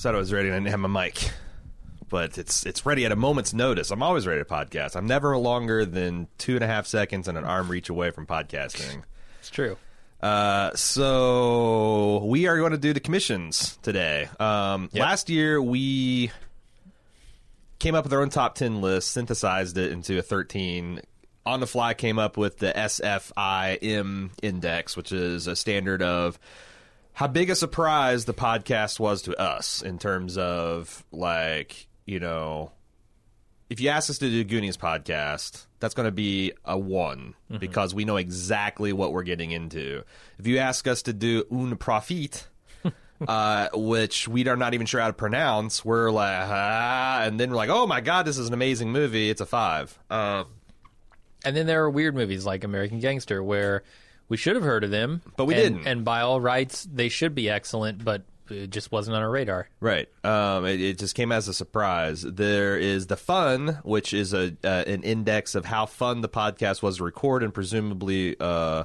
said I was ready and I didn't have my mic. But it's it's ready at a moment's notice. I'm always ready to podcast. I'm never longer than two and a half seconds and an arm reach away from podcasting. It's true. Uh, so we are going to do the commissions today. Um, Yep. Last year we came up with our own top ten list, synthesized it into a thirteen. On the fly, came up with the SFIM index, which is a standard of how big a surprise the podcast was to us in terms of like you know if you ask us to do Goonies podcast, that's going to be a one because we know exactly what we're getting into. If you ask us to do Un Prophète, uh, which we are not even sure how to pronounce, we're like, ah, and then we're like, oh my god, this is an amazing movie. It's a five. Uh, And then there are weird movies like American Gangster where we should have heard of them, But we and- didn't. And by all rights, they should be excellent, but it just wasn't on our radar. Right. Um, it, it just came as a surprise. There is the fun, which is a uh, an index of how fun the podcast was to record and presumably uh,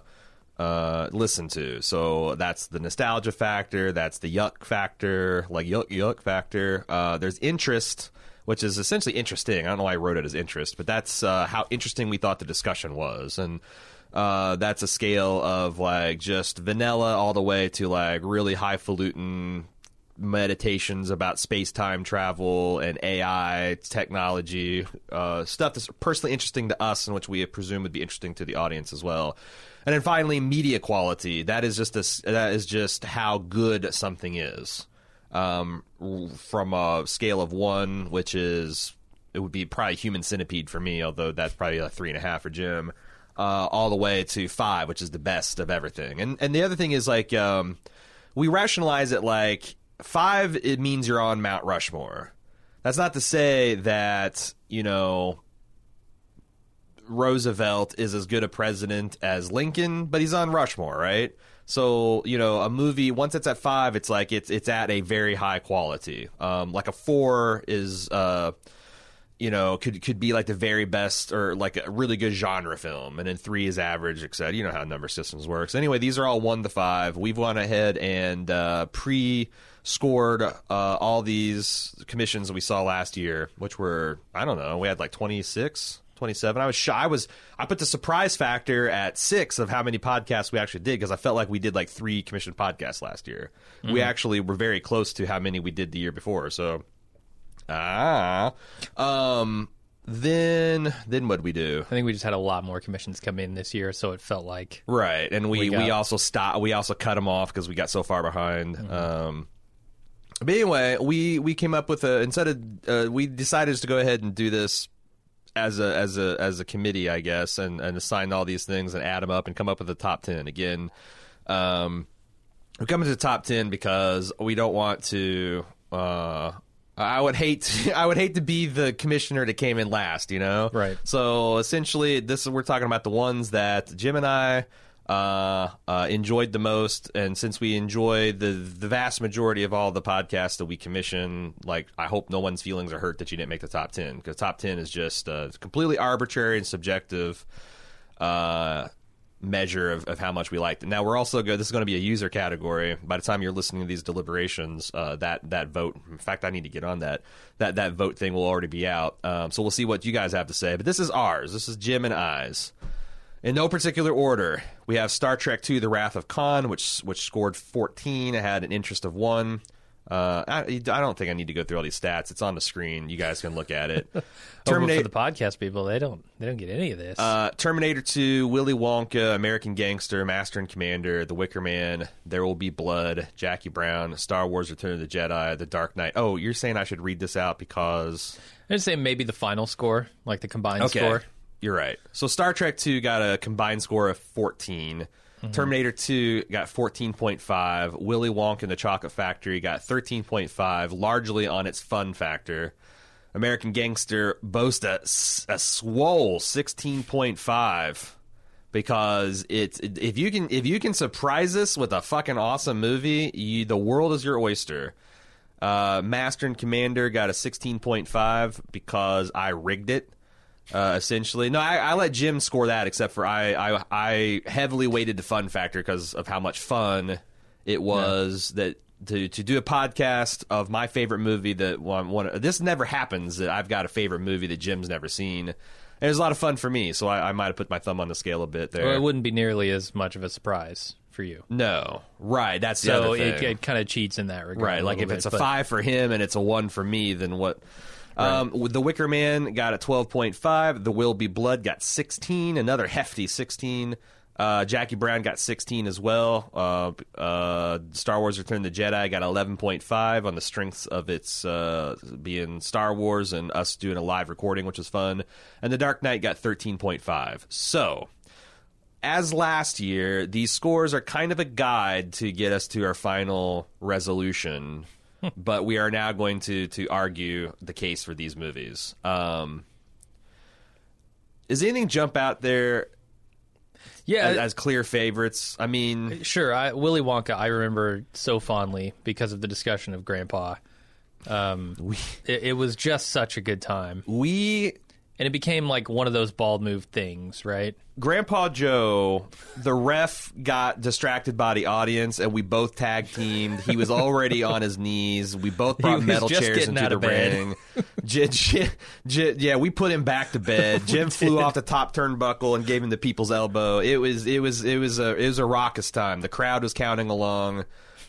uh, listen to. So that's the nostalgia factor. That's the yuck factor, like yuck yuck factor. Uh, there's interest. Which is essentially interesting. I don't know why I wrote it as interest, but that's uh, how interesting we thought the discussion was, and uh, that's a scale of like just vanilla all the way to like really highfalutin meditations about space time travel and AI technology, uh, stuff that's personally interesting to us and which we presume would be interesting to the audience as well. And then finally, media quality. That is just a that is just how good something is. Um, from a scale of one, which is it would be probably human centipede for me, although that's probably a three and a half for Jim. Uh, all the way to five, which is the best of everything. And and the other thing is like um, we rationalize it like five. It means you're on Mount Rushmore. That's not to say that you know Roosevelt is as good a president as Lincoln, but he's on Rushmore, right? So you know, a movie once it's at five, it's like it's it's at a very high quality. Um, like a four is, uh, you know, could could be like the very best or like a really good genre film, and then three is average, etc. You know how number systems works. Anyway, these are all one to five. We've gone ahead and uh, pre scored uh, all these commissions that we saw last year, which were I don't know, we had like twenty six. 27. I was shy. I was. I put the surprise factor at six of how many podcasts we actually did because I felt like we did like three commissioned podcasts last year. We actually were very close to how many we did the year before. So, ah, um, then then what we do? I think we just had a lot more commissions come in this year, so it felt like Right, and we We we, also stop. We also cut them off because we got so far behind. Um, but anyway, we we came up with a instead of uh, we decided to go ahead and do this as a as a as a committee, I guess, and and assign all these things and add them up and come up with a top ten again. Um, we're coming to the top ten because we don't want to. Uh, I would hate I would hate to be the commissioner that came in last, you know. Right. So essentially, this is we're talking about the ones that Jim and I uh, uh, enjoyed the most, and since we enjoy the the vast majority of all the podcasts that we commission, like I hope no one's feelings are hurt that you didn't make the top ten because top ten is just uh, completely arbitrary and subjective. Uh, measure of, of how much we liked it. Now we're also good. This is going to be a user category. By the time you're listening to these deliberations, uh, that that vote. In fact, I need to get on that. That that vote thing will already be out. Um, so we'll see what you guys have to say. But this is ours. This is Jim and I's. In no particular order, we have Star Trek II: The Wrath of Khan, which which scored 14. It had an interest of one. Uh, I, I don't think I need to go through all these stats. It's on the screen. You guys can look at it. Oh, Terminator for the podcast people, they don't they don't get any of this. uh, Terminator 2, Willy Wonka, American Gangster, Master and Commander, The Wicker Man, There Will Be Blood, Jackie Brown, Star Wars Return of the Jedi, The Dark Knight. Oh, you're saying I should read this out because. I'd say maybe the final score, like the combined Okay. score. You're right. So Star Trek 2 got a combined score of 14. Terminator 2 got 14.5. Willy Wonka and the Chocolate Factory got 13.5, largely on its fun factor. American Gangster boasts a swole 16.5 because it's if you can if you can surprise us with a fucking awesome movie, you, the world is your oyster. Uh, Master and Commander got a 16.5 because I rigged it. Uh, essentially, no, I, I let Jim score that. Except for I, I, I heavily weighted the fun factor because of how much fun it was that to to do a podcast of my favorite movie that one one. This never happens that I've got a favorite movie that Jim's never seen. And it was a lot of fun for me, so I, I might have put my thumb on the scale a bit there. Well, it wouldn't be nearly as much of a surprise for you. no, right? That's So it, it kind of cheats in that regard. Right, like if it's a but- five for him and it's a one for me, then what? Um, the Wicker Man got a twelve point five. The Will Be Blood got sixteen, another hefty sixteen. Uh, Jackie Brown got sixteen as well. Uh, uh, Star Wars: Return the Jedi got eleven point five on the strengths of its uh, being Star Wars and us doing a live recording, which was fun. And The Dark Knight got thirteen point five. So as last year, these scores are kind of a guide to get us to our final resolution. But we are now going to to argue the case for these movies. Um, does anything jump out there yeah, as, as clear favorites? I mean, Sure, I, Willy Wonka. I remember so fondly because of the discussion of Grandpa. Um, it, it was just such a good time, we and it became like one of those bald move things, right? Grandpa Joe, the ref got distracted by the audience, and we both tag teamed. He was already on his knees. We both brought metal chairs into the ring. J- J- J- yeah, we put him back to bed. Jim flew off the top turnbuckle and gave him the people's elbow. It was it was it was a it was a raucous time. The crowd was counting along.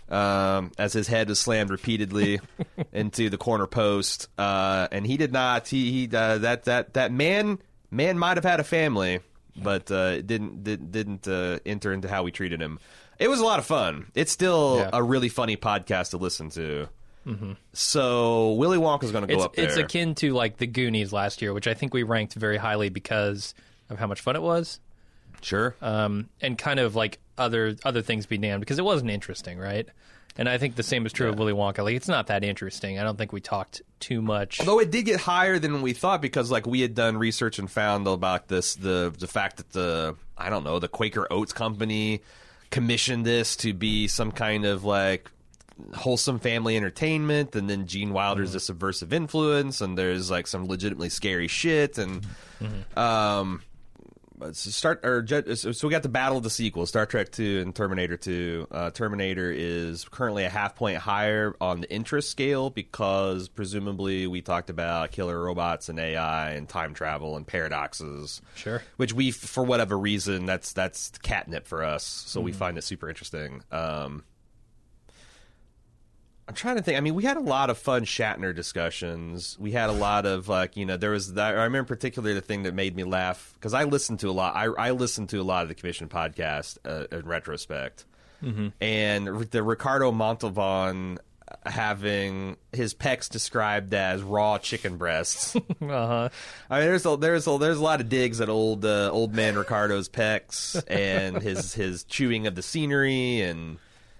Um, as his head was slammed repeatedly into the corner post, uh, and he did not. He, he uh, that that that man man might have had a family, but uh, didn't did, didn't uh, enter into how we treated him. It was a lot of fun. It's still Yeah. a really funny podcast to listen to. So Willy Wonka's going to go It's up there. it's akin to like the Goonies last year, which I think we ranked very highly because of how much fun it was, sure. um, and kind of like other other things be damned because it wasn't interesting, right? And I think the same is true of Willy Wonka. Like it's not that interesting. I don't think we talked too much. Although it did get higher than we thought because like we had done research and found about this the the fact that the I don't know the Quaker Oats company commissioned this to be some kind of like wholesome family entertainment and then Gene Wilder's a subversive influence and there's like some legitimately scary shit and um let's start or so we got the battle of the sequels Star Trek 2 and Terminator 2 uh, Terminator is currently a half point higher on the interest scale because presumably we talked about killer robots and AI and time travel and paradoxes. Sure. which we for whatever reason that's that's catnip for us. So we find it super interesting. Um I'm trying to think. I mean, we had a lot of fun Shatner discussions. We had a lot of like, you know, there was that. I remember particularly the thing that made me laugh because I listened to a lot. I, I listened to a lot of the Commission podcast uh, in retrospect, and the Ricardo Montalban having his pecs described as raw chicken breasts. Uh-huh. I mean, there's a, there's a, there's a lot of digs at old uh, old man Ricardo's pecs and his his chewing of the scenery and.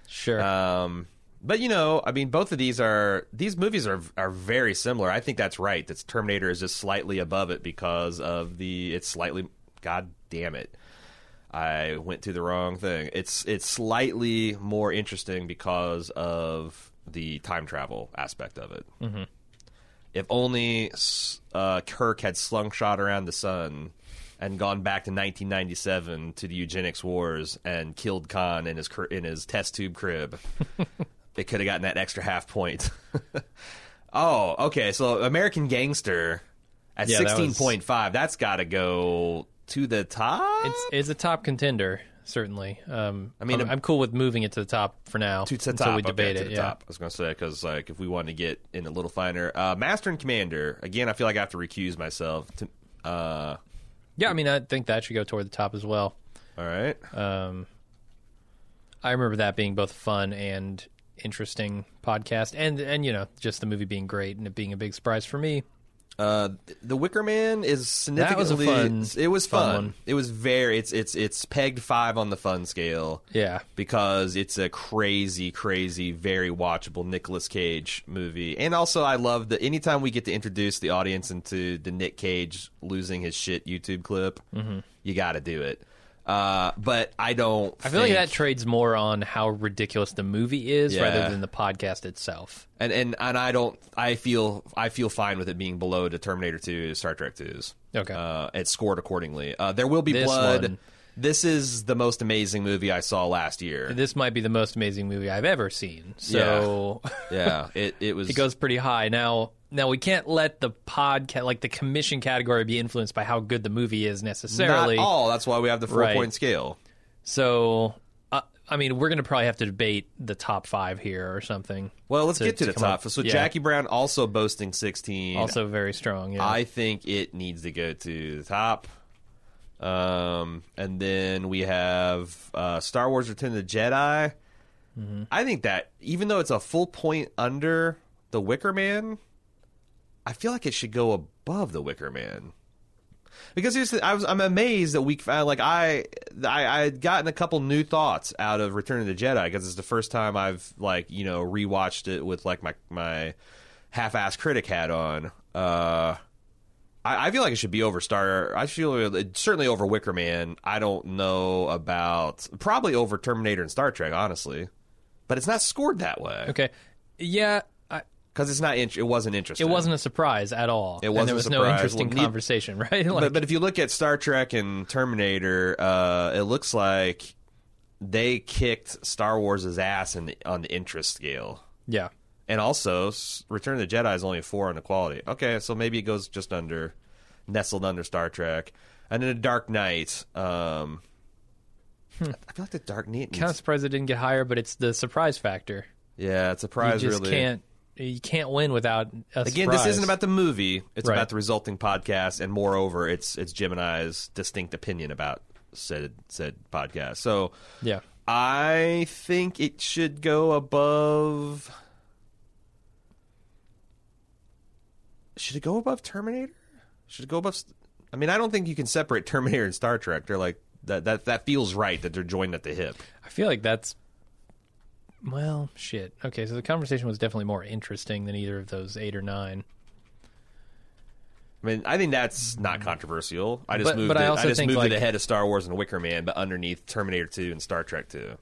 Sure. Um, but you know, I mean, both of these are these movies are are very similar. I think that's right. That's Terminator is just slightly above it because of the it's slightly. God damn it! I went to the wrong thing. It's it's slightly more interesting because of the time travel aspect of it. Mm-hmm. If only uh, Kirk had slungshot around the sun and gone back to 1997 to the eugenics wars and killed Khan in his in his test tube crib, they could have gotten that extra half point. oh, okay. So American Gangster at Yeah, that was- 16.5. That's got to go to the top. it's it's a top contender, certainly. Um, I mean, mean, I'm, I'm cool with moving it to the top for now to the until top. we debate okay, it. to the yeah. top. I was going to say because like if we want to get in a little finer, uh, Master and Commander. Again, I feel like I have to recuse myself. To, uh, Yeah, I mean, I think that should go toward the top as well. all right. Um, I remember that being both fun and interesting podcast, and and you know, just the movie being great and it being a big surprise for me. Uh, the Wicker Man is significantly. That was fun- it was fun fun. It was very. It's it's it's pegged five on the fun scale Yeah, because it's a crazy, crazy, very watchable Nicolas Cage movie. And also, I love that anytime we get to introduce the audience into the Nick Cage losing his shit YouTube clip, you got to do it. Uh, but I don't. I feel like that trades more on how ridiculous the movie is Yeah. rather than the podcast itself. and and and I don't. I feel I feel fine with it being below the Terminator Two, Star Trek Twos. Okay. uh, it's scored accordingly. Uh, there will be This blood. one this is the most amazing movie I saw last year. This might be the most amazing movie I've ever seen. So yeah, it it was it goes pretty high. Now, now we can't let the podcast, like the commission category, be influenced by how good the movie is necessarily. not all. That's why we have the four Right. point scale. So, uh, I mean, we're going to probably have to debate the top five here or something. Well, let's To- get to, to the top. up- So yeah. Jackie Brown also boasting sixteen. Also, very strong. Yeah. I think it needs to go to the top. Um, and then we have uh, Star Wars: Return of the Jedi. Mm-hmm. I think that even though it's a full point under the Wicker Man, I feel like it should go above the Wicker Man. Because here's the, I was I'm amazed that we uh, like I I I had gotten a couple new thoughts out of Return of the Jedi because it's the first time I've like you know rewatched it with like my my half-ass critic hat on. Uh, I, I feel like it should be over Star. I feel certainly over Wicker Man. I don't know about probably over Terminator and Star Trek, honestly, but it's not scored that way okay. Yeah. Because it's not. int- It wasn't interesting. it wasn't a surprise at all. It wasn't there a was no interesting Well, conversation, right? Like, but but if you look at Star Trek and Terminator, uh, it looks like they kicked Star Wars' ass in the, on the interest scale. yeah. And also, Return of the Jedi is only a four on the quality. Okay, so maybe it goes just under, nestled under Star Trek. And then a Dark Knight. Um, I feel like the Dark Knight. Kind of surprised it didn't get higher, but it's the surprise factor. yeah, it's a surprise. you just really. can't. You can't win without a Again, this isn't about the movie. It's Right. about the resulting podcast, and moreover, it's it's Jim and I's distinct opinion about said said podcast. So Yeah. I think it should go above. Should it go above Terminator? Should it go above? I mean, I don't think you can separate Terminator and Star Trek. They're like that. That that feels right that they're joined at the hip. I feel like that's well, shit. Okay, so the conversation was definitely more interesting than either of those eight or nine. I mean, I think that's not controversial. I just But- moved. but it, I also just think, moved like- it ahead of Star Wars and Wicker Man, but underneath Terminator Two and Star Trek Two.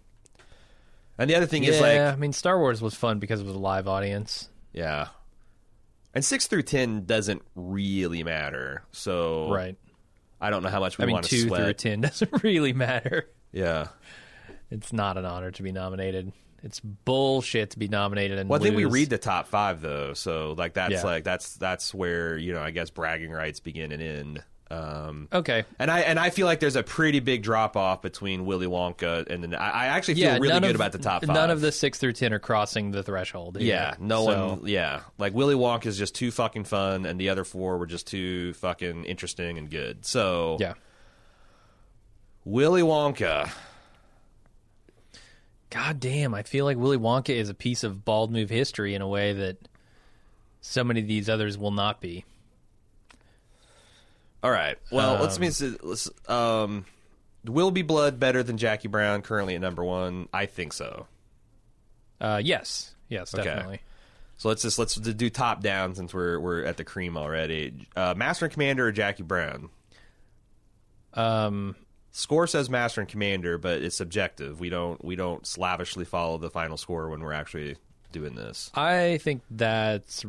And the other thing yeah, is like, I mean, Star Wars was fun because it was a live audience. yeah, and six through ten doesn't really matter. So Right. I don't know how much we I mean, want to two through ten doesn't really matter. Yeah. It's not an honor to be nominated. It's bullshit to be nominated and Well, I think we read the top five though, so like that's Yeah. like that's that's where you know I guess bragging rights begin and end. Um, Okay. and I and I feel like there's a pretty big drop off between Willy Wonka and then I, I actually feel Yeah, really good of, about the top five. None of the six through ten are crossing the threshold. either. Yeah, no So, one. Yeah, like Willy Wonka is just too fucking fun, and the other four were just too fucking interesting and good. So Yeah. Willy Wonka. God damn, I feel like Willy Wonka is a piece of bald move history in a way that so many of these others will not be. All right. Well, let's me let's um, will be blood better than Jackie Brown currently at number one. I think so. Uh, yes, yes, Okay. definitely. So let's just let's do top down since we're we're at the cream already. Uh, Master and Commander or Jackie Brown? Um, Score says Master and Commander, but it's subjective. We don't we don't slavishly follow the final score when we're actually doing this. I think that's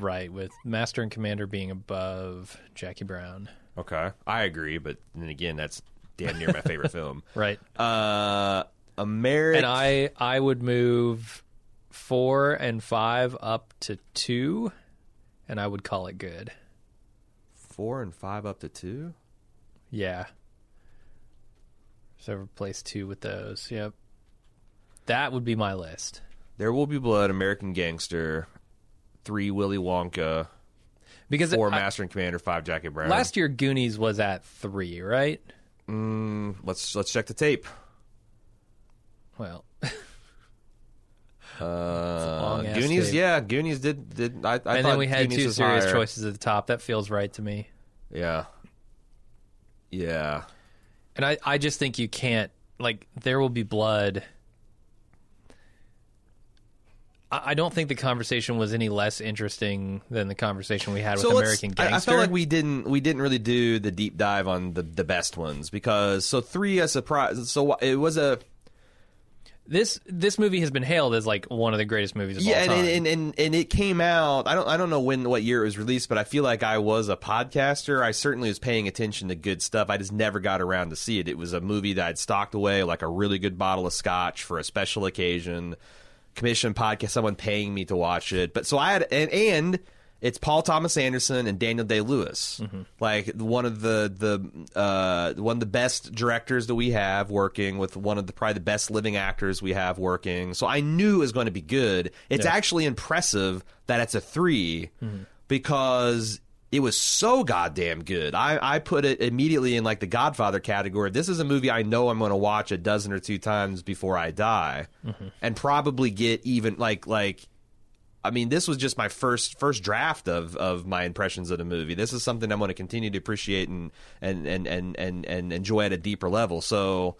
right with Master and Commander being above Jackie Brown. Okay, I agree, but then again, that's damn near my favorite film. Right. Uh, American. And I I would move four and five up to two, and I would call it good. four and five up to two. Yeah. So replace two with those. Yep. That would be my list. There will be blood. American Gangster. Three Willy Wonka. Because Four Master and Commander. Five Jackie Brown. last year Goonies was at three, right? Mm, let's let's check the tape. Well, Uh, Goonies, tape. yeah, Goonies did did. I, I and thought then we had Goonies two serious higher. choices at the top. That feels right to me. Yeah, yeah. And I, I just think you can't like there will be blood. I, I don't think the conversation was any less interesting than the conversation we had with So let's- American I- Gangster. I, felt like we didn't we didn't really do the deep dive on the the best ones because so three a surprise. So it was a this this movie has been hailed as like one of the greatest movies of yeah, all and, time. and, and and it came out. I don't I don't know when what year it was released, but I feel like I was a podcaster. I certainly was paying attention to good stuff. I just never got around to see it. It was a movie that I'd stocked away like a really good bottle of scotch for a special occasion. Commission podcast, someone paying me to watch it. But so I had and and it's Paul Thomas Anderson and Daniel Day Lewis, like one of the the uh, one of the best directors that we have working with one of the probably the best living actors we have working. So I knew it was going to be good. It's Yeah. actually impressive that it's a 3 because it was so goddamn good. I, I put it immediately in like the Godfather category. This is a movie I know I'm going to watch a dozen or two times before I die, and probably get even like like. I mean, this was just my first first draft of, of my impressions of the movie. This is something I'm going to continue to appreciate and and, and, and, and and enjoy at a deeper level. So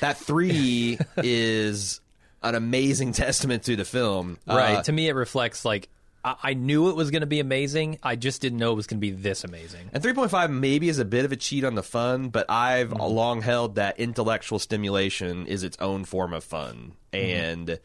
that three is an amazing testament to the film. right. Uh, to me, it reflects like I, I knew it was going to be amazing. I just didn't know it was going to be this amazing. And 3.5 maybe is a bit of a cheat on the fun, but I've Mm-hmm. long held that intellectual stimulation is its own form of fun. Mm-hmm. And,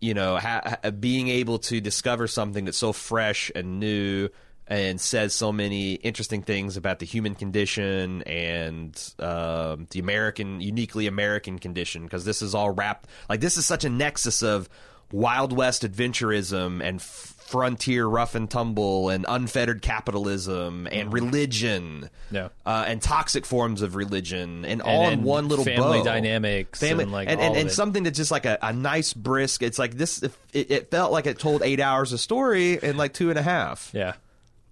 you know, ha- ha- being able to discover something that's so fresh and new and says so many interesting things about the human condition and um, the American, uniquely American condition, because this is all wrapped, like, this is such a nexus of Wild West adventurism and f- frontier rough and tumble and unfettered capitalism and religion Yeah. uh, and toxic forms of religion and, all in one little family bow. dynamics family and, like, and, and, and something that's just like a, a nice brisk it's like this it, it felt like it told eight hours of story in like two and a half Yeah.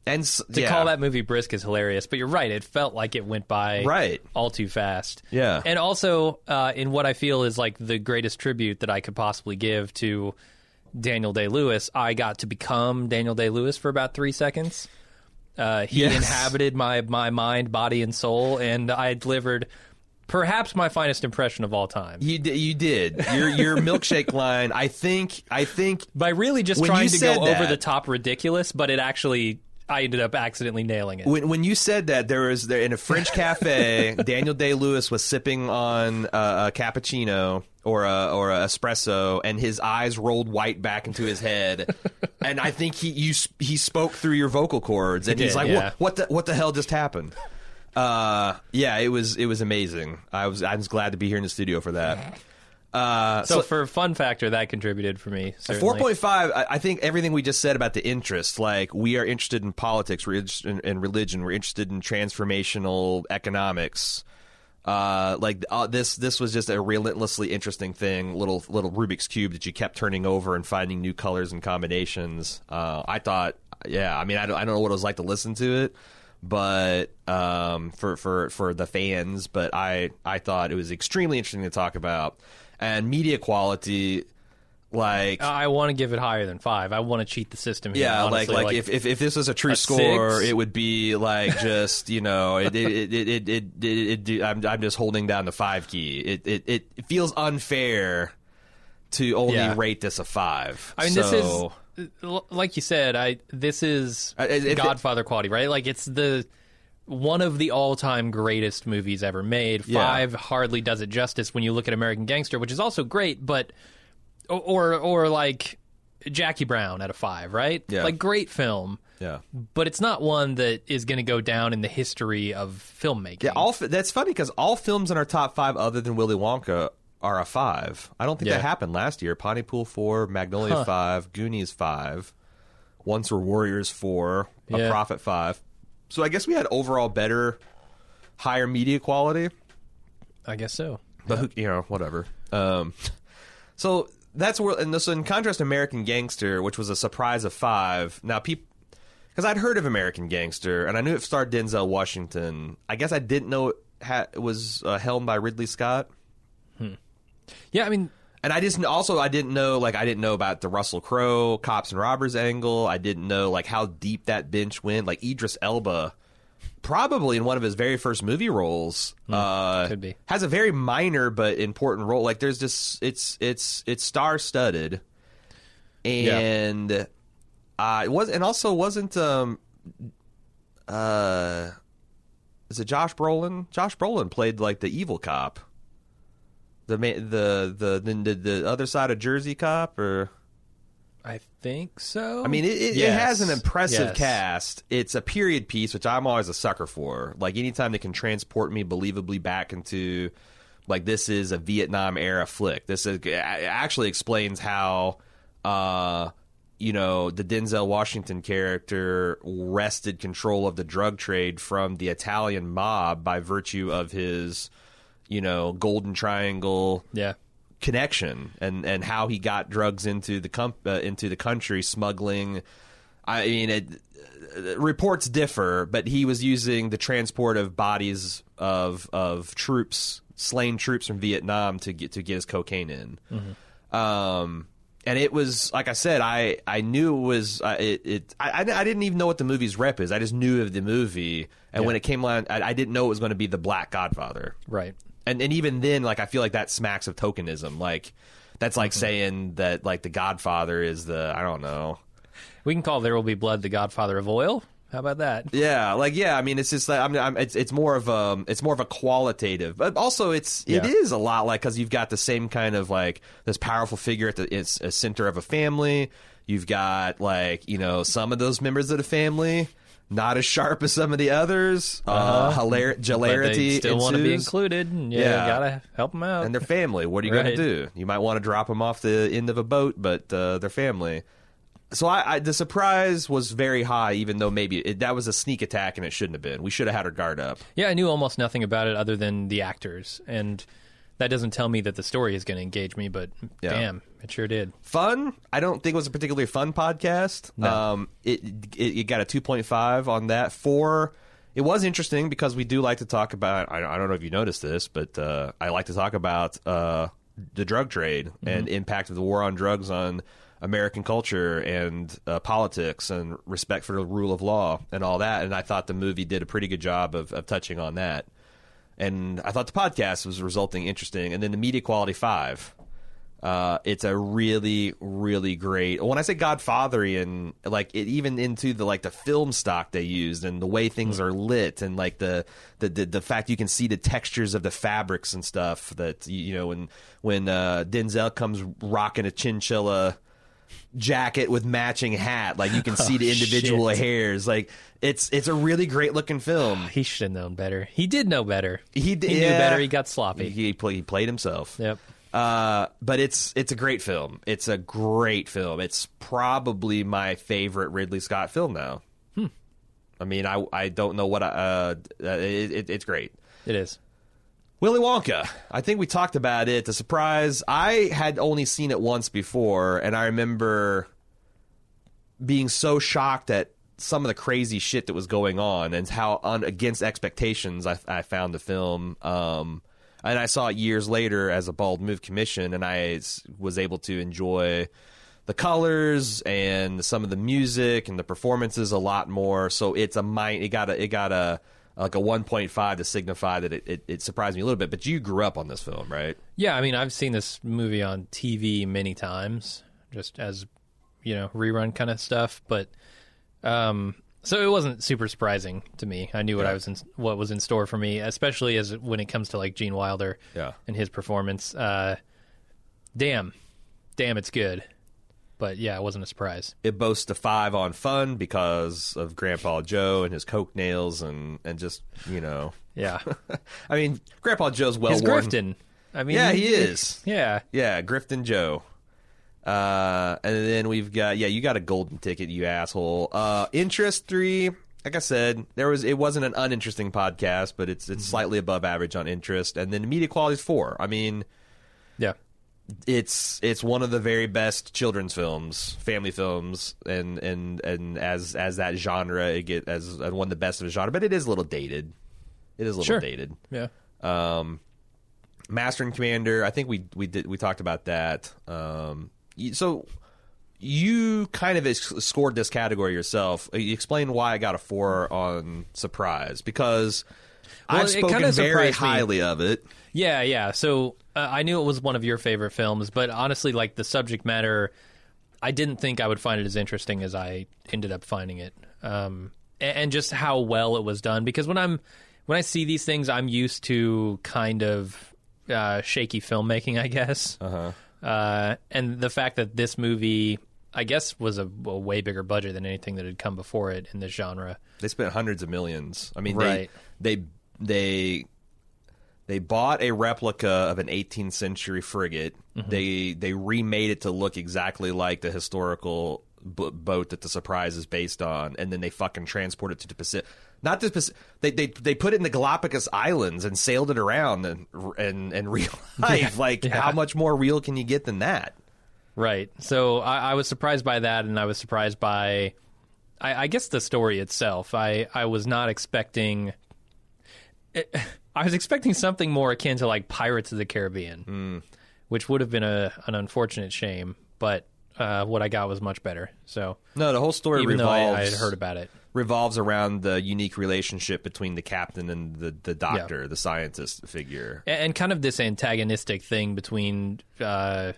and s- To yeah. call that movie brisk is hilarious, but you're right. It felt like it went by Right. all too fast. Yeah. And also, uh, in what I feel is like the greatest tribute that I could possibly give to Daniel Day Lewis, I got to become Daniel Day Lewis for about three seconds. Uh, he Yes. inhabited my, my mind, body, and soul, and I delivered perhaps my finest impression of all time. you, d- you did your your milkshake line I think I think By really just trying to go over the top ridiculous, but it actually, I ended up accidentally nailing it. when when you said that there was there in a French cafe, Daniel Day Lewis was sipping on uh, a cappuccino or a or a espresso, and his eyes rolled white back into his head, and I think he you he spoke through your vocal cords, and he's did, like, yeah. what, what the what the hell just happened? Uh, yeah, it was it was amazing. I was I was glad to be here in the studio for that. Uh, So, for fun factor, that contributed for me. Four point five. I I think everything we just said about the interest, like we are interested in politics, we're interested in, in religion, we're interested in transformational economics. Uh, like uh, this, this was just a relentlessly interesting thing. Little little Rubik's cube that you kept turning over and finding new colors and combinations. Uh, I thought, yeah. I mean, I don't, I don't know what it was like to listen to it, but um, for for for the fans, but I I thought it was extremely interesting to talk about. And media quality, like I want to give it higher than five. I want to cheat the system. Here, yeah, honestly. like like, if, if if this was a true a score, six? it would be like just you know it it it it, it, it, it, I'm I'm just holding down the five key. It it it feels unfair to only Yeah. rate this a five. I mean, So- this is like you said. I this is Godfather quality, right? Like it's the one of the all-time greatest movies ever made. Yeah. Five hardly does it justice when you look at American Gangster, which is also great, but or or like Jackie Brown at a five, right? Yeah. Like great film. yeah. But it's not one that is going to go down in the history of filmmaking. Yeah, all that's funny because all films in our top five, other than Willy Wonka, are a five. I don't think Yeah. that happened last year. Pontypool four, Magnolia Huh. five, Goonies five, Once Were Warriors four, A Yeah. Prophet five. So I guess we had overall better, higher media quality. I guess so. But who, you know, whatever. Um, so that's where, and so in contrast, to American Gangster, which was a surprise of five. Now, people, because I'd heard of American Gangster, and I knew it starred Denzel Washington. I guess I didn't know it, ha- it was uh, helmed by Ridley Scott. Yeah, I mean, And I just also I didn't know like I didn't know about the Russell Crowe cops and robbers angle. I didn't know like how deep that bench went. Like Idris Elba, probably in one of his very first movie roles, uh, Hmm. could be. has a very minor but important role. Like there's just it's it's it's star studded, and uh, it was and also wasn't um uh is it Josh Brolin? Josh Brolin played like the evil cop. The the the the, the other side of Jersey Cop, or I think so. I mean, it, it, Yes. it has an impressive Yes. cast. It's a period piece, which I'm always a sucker for. Like anytime they can transport me believably back into, like this is a Vietnam era flick. This is, actually explains how, uh, you know, the Denzel Washington character wrested control of the drug trade from the Italian mob by virtue of his, you know, Golden Triangle Yeah. connection and and how he got drugs into the com- uh, into the country smuggling i mean it, uh, reports differ but he was using the transport of bodies of of troops slain troops from vietnam to get to get his cocaine in um and it was like I said, I, I knew it was uh, it. it I, I didn't even know what the movie's rep is. I just knew of the movie, and when it came on, I, I didn't know it was going to be the Black Godfather Right. And and even then like i feel like that smacks of tokenism like that's like Mm-hmm. saying that like the godfather is the i don't know We can call There Will Be Blood the Godfather of Oil. How about that? yeah like yeah i mean it's just like i'm, I'm it's it's more of um it's more of a qualitative but also it's it Yeah. is a lot like because you've got the same kind of like this powerful figure at the it's a center of a family you've got like you know some of those members of the family not as sharp as some of the others uh hilar- But they hilarity still want to be included. And yeah, Yeah. gotta help them out. and their family. What are you gonna do? You might want to drop them off the end of a boat, but uh, their family. So I, I, the surprise was very high, even though maybe it, that was a sneak attack and it shouldn't have been. We should have had our guard up. Yeah, I knew almost nothing about it other than the actors, and that doesn't tell me that the story is going to engage me. But Yeah. damn, it sure did. Fun. I don't think it was a particularly fun podcast. Um, it, it it got a two point five on that. Four. It was interesting because we do like to talk about. I, I don't know if you noticed this, but uh, I like to talk about uh, the drug trade and impact of the war on drugs on American culture and uh, politics and respect for the rule of law and all that. And I thought the movie did a pretty good job of, of touching on that. And I thought the podcast was resulting interesting. And then the media quality five. Uh, it's a really, really great. When I say Godfatherian, like it even into the like the film stock they used and the way things are lit and like the the the, the fact you can see the textures of the fabrics and stuff that you you know when when uh, Denzel comes rocking a chinchilla jacket with matching hat, like you can see the individual shit. hairs. Like it's it's a really great looking film. He should have known better. He did know better. He did- He knew yeah. better. He got sloppy. He, play, he played himself. Yep. Uh, but it's it's a great film. It's a great film. It's probably my favorite Ridley Scott film now. Hmm. I mean, I I don't know what I, uh, uh it, it, it's great. It is. Willy Wonka. I think we talked about it. The surprise. I had only seen it once before, and I remember being so shocked at some of the crazy shit that was going on and how un- against expectations I, I found the film. Um, and I saw it years later as a bald move commission, and I was able to enjoy the colors and some of the music and the performances a lot more. So it's a mind. It got a it got a like a one point five to signify that it, it, it surprised me a little bit. But you grew up on this film, right? Yeah, I mean, I've seen this movie on TV many times, just as you know, rerun kind of stuff. But um, so it wasn't super surprising to me. I knew what I was in, what was in store for me, especially as when it comes to like Gene Wilder Yeah. and his performance. Uh, damn, damn, it's good. But yeah, it wasn't a surprise. It boasts a five on fun because of Grandpa Joe and his coke nails and and just you know. Yeah, I mean, Grandpa Joe's well worn. Grifton. I mean, Yeah, he is. Yeah, Yeah, Grifton Joe. Uh, and then we've got yeah, you got a golden ticket, you asshole. Uh, interest three. Like I said, there was it wasn't an uninteresting podcast, but it's it's slightly above average on interest. And then media quality is four. I mean. It's it's one of the very best children's films, family films, and and and as as that genre, it get as one of the best of the genre. But it is a little dated. It is a little Sure. dated. Yeah. Um, Master and Commander. I think we we did we talked about that. Um, so you kind of scored this category yourself. Uh, You explain why I got a four on Surprise because Well, I've spoken very surprised me. highly of it. Yeah, yeah. So uh, I knew it was one of your favorite films, but honestly, like the subject matter, I didn't think I would find it as interesting as I ended up finding it, um, a- and just how well it was done. Because when I'm when I see these things, I'm used to kind of uh, shaky filmmaking, I guess. Uh-huh. and the fact that this movie, I guess, was a, a way bigger budget than anything that had come before it in this genre. They spent hundreds of millions. I mean, Right. they they they they bought a replica of an 18th century frigate. Mm-hmm. They they remade it to look exactly like the historical b- boat that the Surprise is based on, and then they fucking transport it to the Pacific. Not the Pacific. They, they they put it in the Galapagos Islands and sailed it around and and and real life. like yeah. how much more real can you get than that? Right. So I, I was surprised by that, and I was surprised by, I, I guess, the story itself. I, I was not expecting. It, I was expecting something more akin to like Pirates of the Caribbean, which would have been a an unfortunate shame. But uh, what I got was much better. So No, the whole story even though revolves. I, I had heard about it, revolves around the unique relationship between the captain and the, the doctor, the scientist figure. and, and kind of this antagonistic thing between, uh,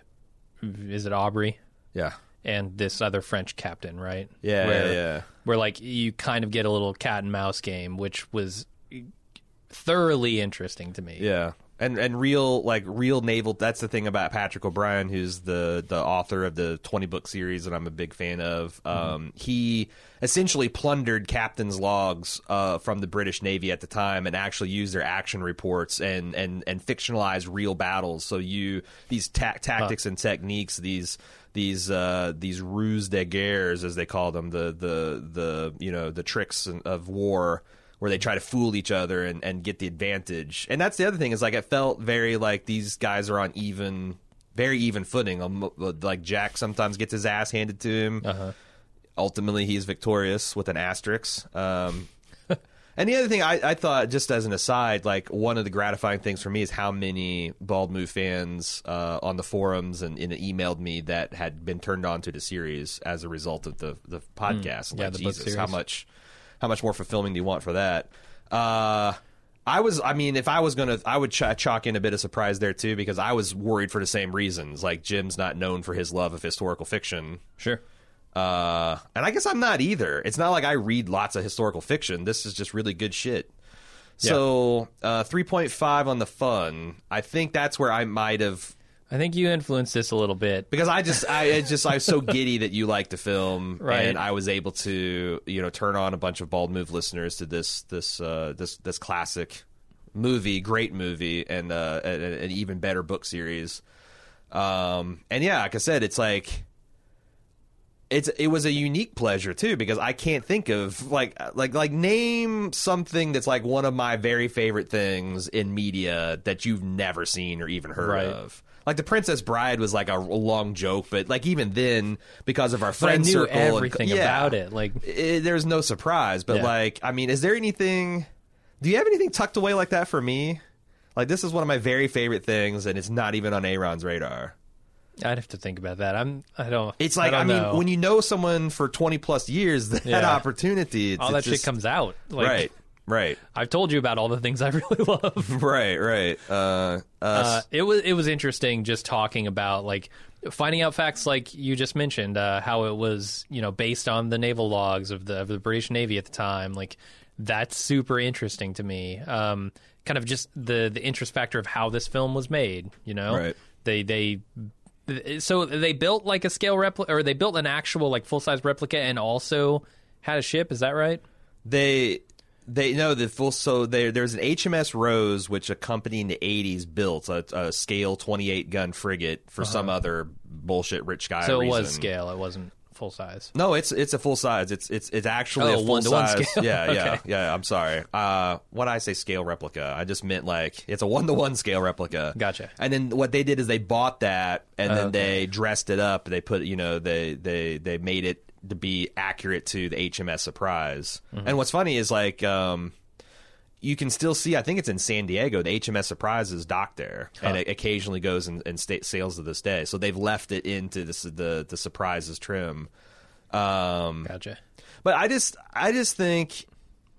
is it Aubrey Yeah. and this other French captain, right? Yeah, Where- yeah, yeah. where like you kind of get a little cat and mouse game, which was thoroughly interesting to me. Yeah. And and real like real naval that's the thing about Patrick O'Brian who's the the author of the 20 book series that I'm a big fan of. Um he essentially plundered captain's logs uh from the British Navy at the time and actually used their action reports and and and fictionalized real battles. So you these ta- tactics and techniques these these uh, these ruse de guerres, as they call them, the the the you know the tricks of war, where they try to fool each other and, and get the advantage. And that's the other thing is like it felt very like these guys are on even, very even footing. Um, Like Jack sometimes gets his ass handed to him. Uh-huh. Ultimately, he's victorious with an asterisk. Um, and the other thing I, I thought, just as an aside, like one of the gratifying things for me is how many Bald Move fans uh, on the forums and, and emailed me that had been turned on to the series as a result of the the podcast. Hmm. Yeah, like, the book Jesus, how much how much more fulfilling do you want for that? Uh, I was, I mean, if I was gonna, I would ch- chalk in a bit of surprise there too because I was worried for the same reasons. Like Jim's not known for his love of historical fiction. Sure. Uh, and I guess I'm not either. It's not like I read lots of historical fiction. This is just really good shit. So, uh, 3.5 on the fun. I think that's where I might have I think you influenced this a little bit. because I just I just I was so giddy that you liked the film, Right. and I was able to you know turn on a bunch of bald move listeners to this this uh, this this classic movie, great movie, and uh, an, an even better book series. Um, and yeah, like I said, it's like it's it was a unique pleasure too because I can't think of like like like name something that's like one of my very favorite things in media that you've never seen or even heard Right. of. Like the Princess Bride was like a, long joke, but like even then, because of our But I friend knew circle, and- everything yeah, about it. Like, i- there's no surprise. But Yeah. like, I mean, is there anything? Do you have anything tucked away like that for me? Like this is one of my very favorite things, and it's not even on Aaron's radar. I'd have to think about that. I'm. I don't. It's like I, don't mean, know. when you know someone for twenty plus years, that Yeah. opportunity, it's, all that it's shit comes out. Like, right, right, I've told you about all the things I really love. right, right. Uh, uh, it was it was interesting just talking about like finding out facts like you just mentioned uh, how it was you know based on the naval logs of the of the British Navy at the time like that's super interesting to me um, kind of just the the interest factor of how this film was made you know Right. they they so they built like a scale replica or they built an actual like full size replica and also had a ship is that right they they know the full so there there's an HMS Rose which a company in the 80s built a, a scale 28 gun frigate for some other bullshit rich guy Uh-huh. so it reason. was scale it wasn't full size No, it's it's a full size. It's it's it's actually Oh, a full one-to-one size. scale. Yeah, yeah, Okay. yeah. I'm sorry. Uh, when I say scale replica, I just meant like it's a one to one scale replica. Gotcha. And then what they did is they bought that and then Okay. they dressed it up. They put you know they they they made it to be accurate to the HMS Surprise. Mm-hmm. And what's funny is like. um you can still see. I think it's in San Diego. The HMS Surprise is docked there, and it occasionally goes and, and state sails to this day. So they've left it into this, the the Surprises trim. Um, gotcha but I just I just think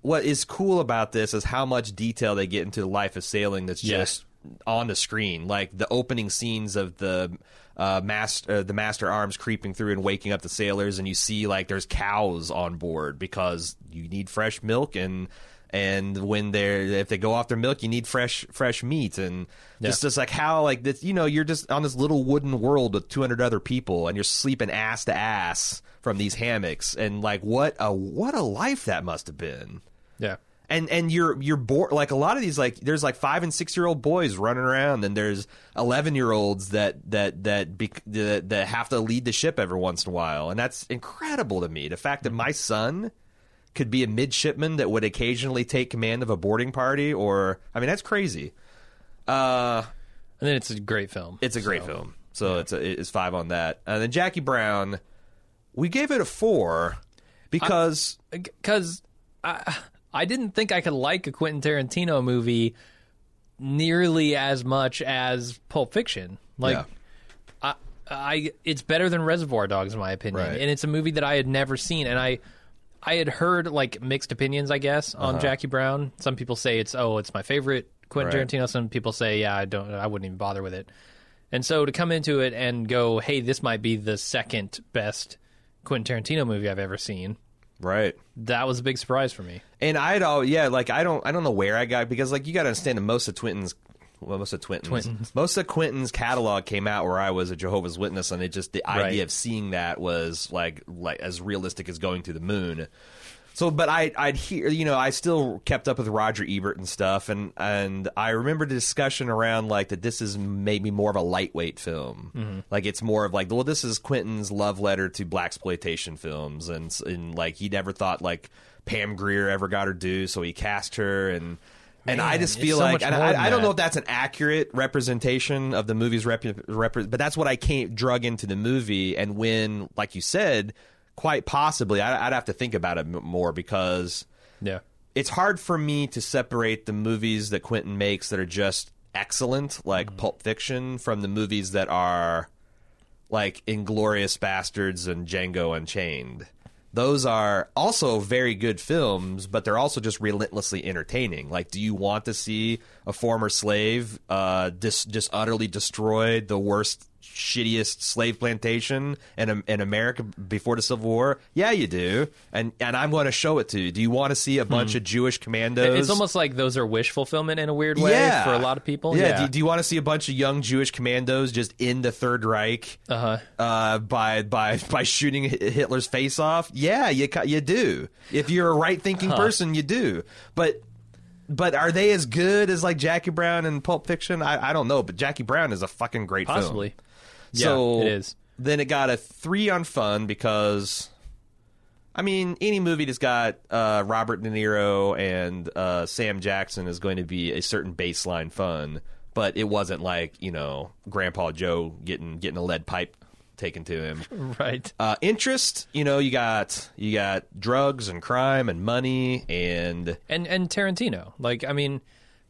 what is cool about this is how much detail they get into the life of sailing that's Yeah. just on the screen. Like the opening scenes of the uh, master uh, the master arms creeping through and waking up the sailors and you see like there's cows on board because you need fresh milk and and when they're if they go off their milk, you need fresh fresh meat, and just just like how like this, you know, you're just on this little wooden world with 200 other people, and you're sleeping ass to ass from these hammocks, and like what a what a life that must have been. Yeah. And and you're you're bored like a lot of these like there's like five and six year old boys running around and there's 11 year olds that that that, bec that that have to lead the ship every once in a while. And that's incredible to me. The fact that my son could be a midshipman that would occasionally take command of a boarding party or i mean that's crazy. Uh And then it's a great film. it's a great So, film. So it's a, it's five on that. And then jackie brown we gave it a four because because I I didn't think I could like a Quentin Tarantino movie nearly as much as Pulp Fiction. Like Yeah. I I it's better than Reservoir Dogs in my opinion, Right. and it's a movie that I had never seen, and I. I had heard like mixed opinions, I guess, on uh-huh. Jackie Brown. Some people say it's oh, it's my favorite Quentin Right. Tarantino. Some people say yeah, I don't, I wouldn't even bother with it. And so to come into it and go, hey, this might be the second best Quentin Tarantino movie I've ever seen. Right That was a big surprise for me. And I'd all yeah, like I don't I don't know where I got because like you got to understand that most of Twinton's well, most of Twinton's Twinton's. most of Quentin's catalog came out where I was a Jehovah's Witness, and it just the Right. idea of seeing that was like like as realistic as going to the moon. So, but I I'd hear you know I still kept up with Roger Ebert and stuff, and and I remember the discussion around like that this is maybe more of a lightweight film, like it's more of like well this is Quentin's love letter to black exploitation films, and and like he never thought like Pam Grier ever got her due, so he cast her and. And I just feel so like, and I, I don't know if that's an accurate representation of the movie's rep, rep, but that's what I came drug into the movie. And when, like you said, quite possibly, I, I'd have to think about it more because Yeah. it's hard for me to separate the movies that Quentin makes that are just excellent, like Pulp Fiction, from the movies that are like Inglourious Basterds and Django Unchained. Those are also very good films, but they're also just relentlessly entertaining. Like, do you want to see a former slave uh, dis- just utterly destroyed the worst, shittiest slave plantation in, in America before the Civil War? Yeah, you do, and and I'm going to show it to you. Do you want to see a bunch of Jewish commandos? It's almost like those are wish fulfillment in a weird way yeah. for a lot of people. Yeah. Yeah. Do, do you want to see a bunch of young Jewish commandos just in the Third Reich uh-huh. uh, by by by shooting Hitler's face off? Yeah, you you do. If you're a right thinking person, you do. But but are they as good as like Jackie Brown and Pulp Fiction? I, I don't know. But Jackie Brown is a fucking great film. Yeah, So it is. Then it got a three on fun because, I mean, any movie that's got uh, Robert De Niro and uh, Sam Jackson is going to be a certain baseline fun. But it wasn't like you know Grandpa Joe getting getting a lead pipe taken to him. Right. Uh, interest, you know, you got you got drugs and crime and money and And and Tarantino. Like I mean,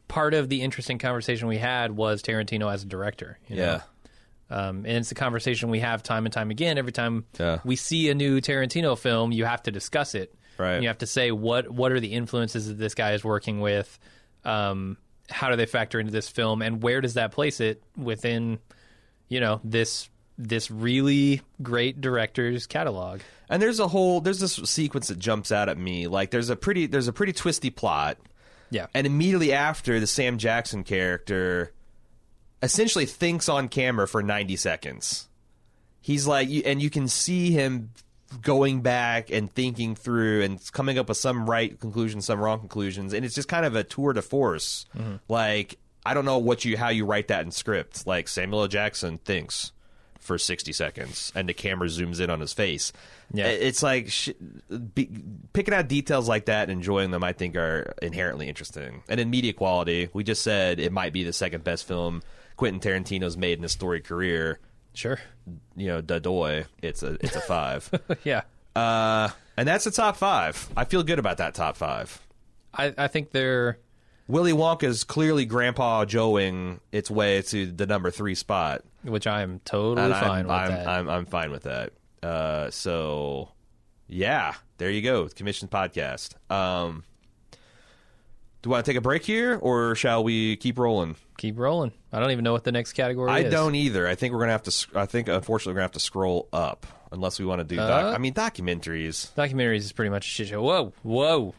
part of the interesting conversation we had was Tarantino as a director. You know? yeah, Um, and it's a conversation we have time and time again. Every time Yeah. we see a new Tarantino film, you have to discuss it. Right. You have to say what what are the influences that this guy is working with. Um, how do they factor into this film, and where does that place it within, you know, this this really great director's catalog? And there's a whole there's this sequence that jumps out at me. Like there's a pretty there's a pretty twisty plot. Yeah. And immediately after the Sam Jackson character essentially thinks on camera for 90 seconds. He's like and you can see him going back and thinking through and coming up with some right conclusions, some wrong conclusions, and it's just kind of a tour de force. Mm-hmm. Like I don't know what you how you write that in script. Like Samuel L. Jackson thinks for 60 seconds and the camera zooms in on his face. Yeah. It's like sh- be, picking out details like that and enjoying them I think are inherently interesting. And in media quality, we just said it might be the second best film Quentin Tarantino's made in his story career. Sure. You know, Dadoy, it's a it's a 5. yeah. uh and that's the top 5. I feel good about that top 5. I, I think they're Willy Wonka's clearly grandpa joeing its way to the number 3 spot. which I am totally and fine I'm, with I'm, that. I'm, I'm fine with that. Uh, so, yeah, there you go. Commission podcast. Um, do you want to take a break here, or shall we keep rolling? Keep rolling. I don't even know what the next category I is. don't either. I think we're gonna have to. sc- I think unfortunately we're gonna have to scroll up unless we want to do. Doc- Uh? I mean, documentaries. Documentaries is pretty much a shit show. Whoa, whoa.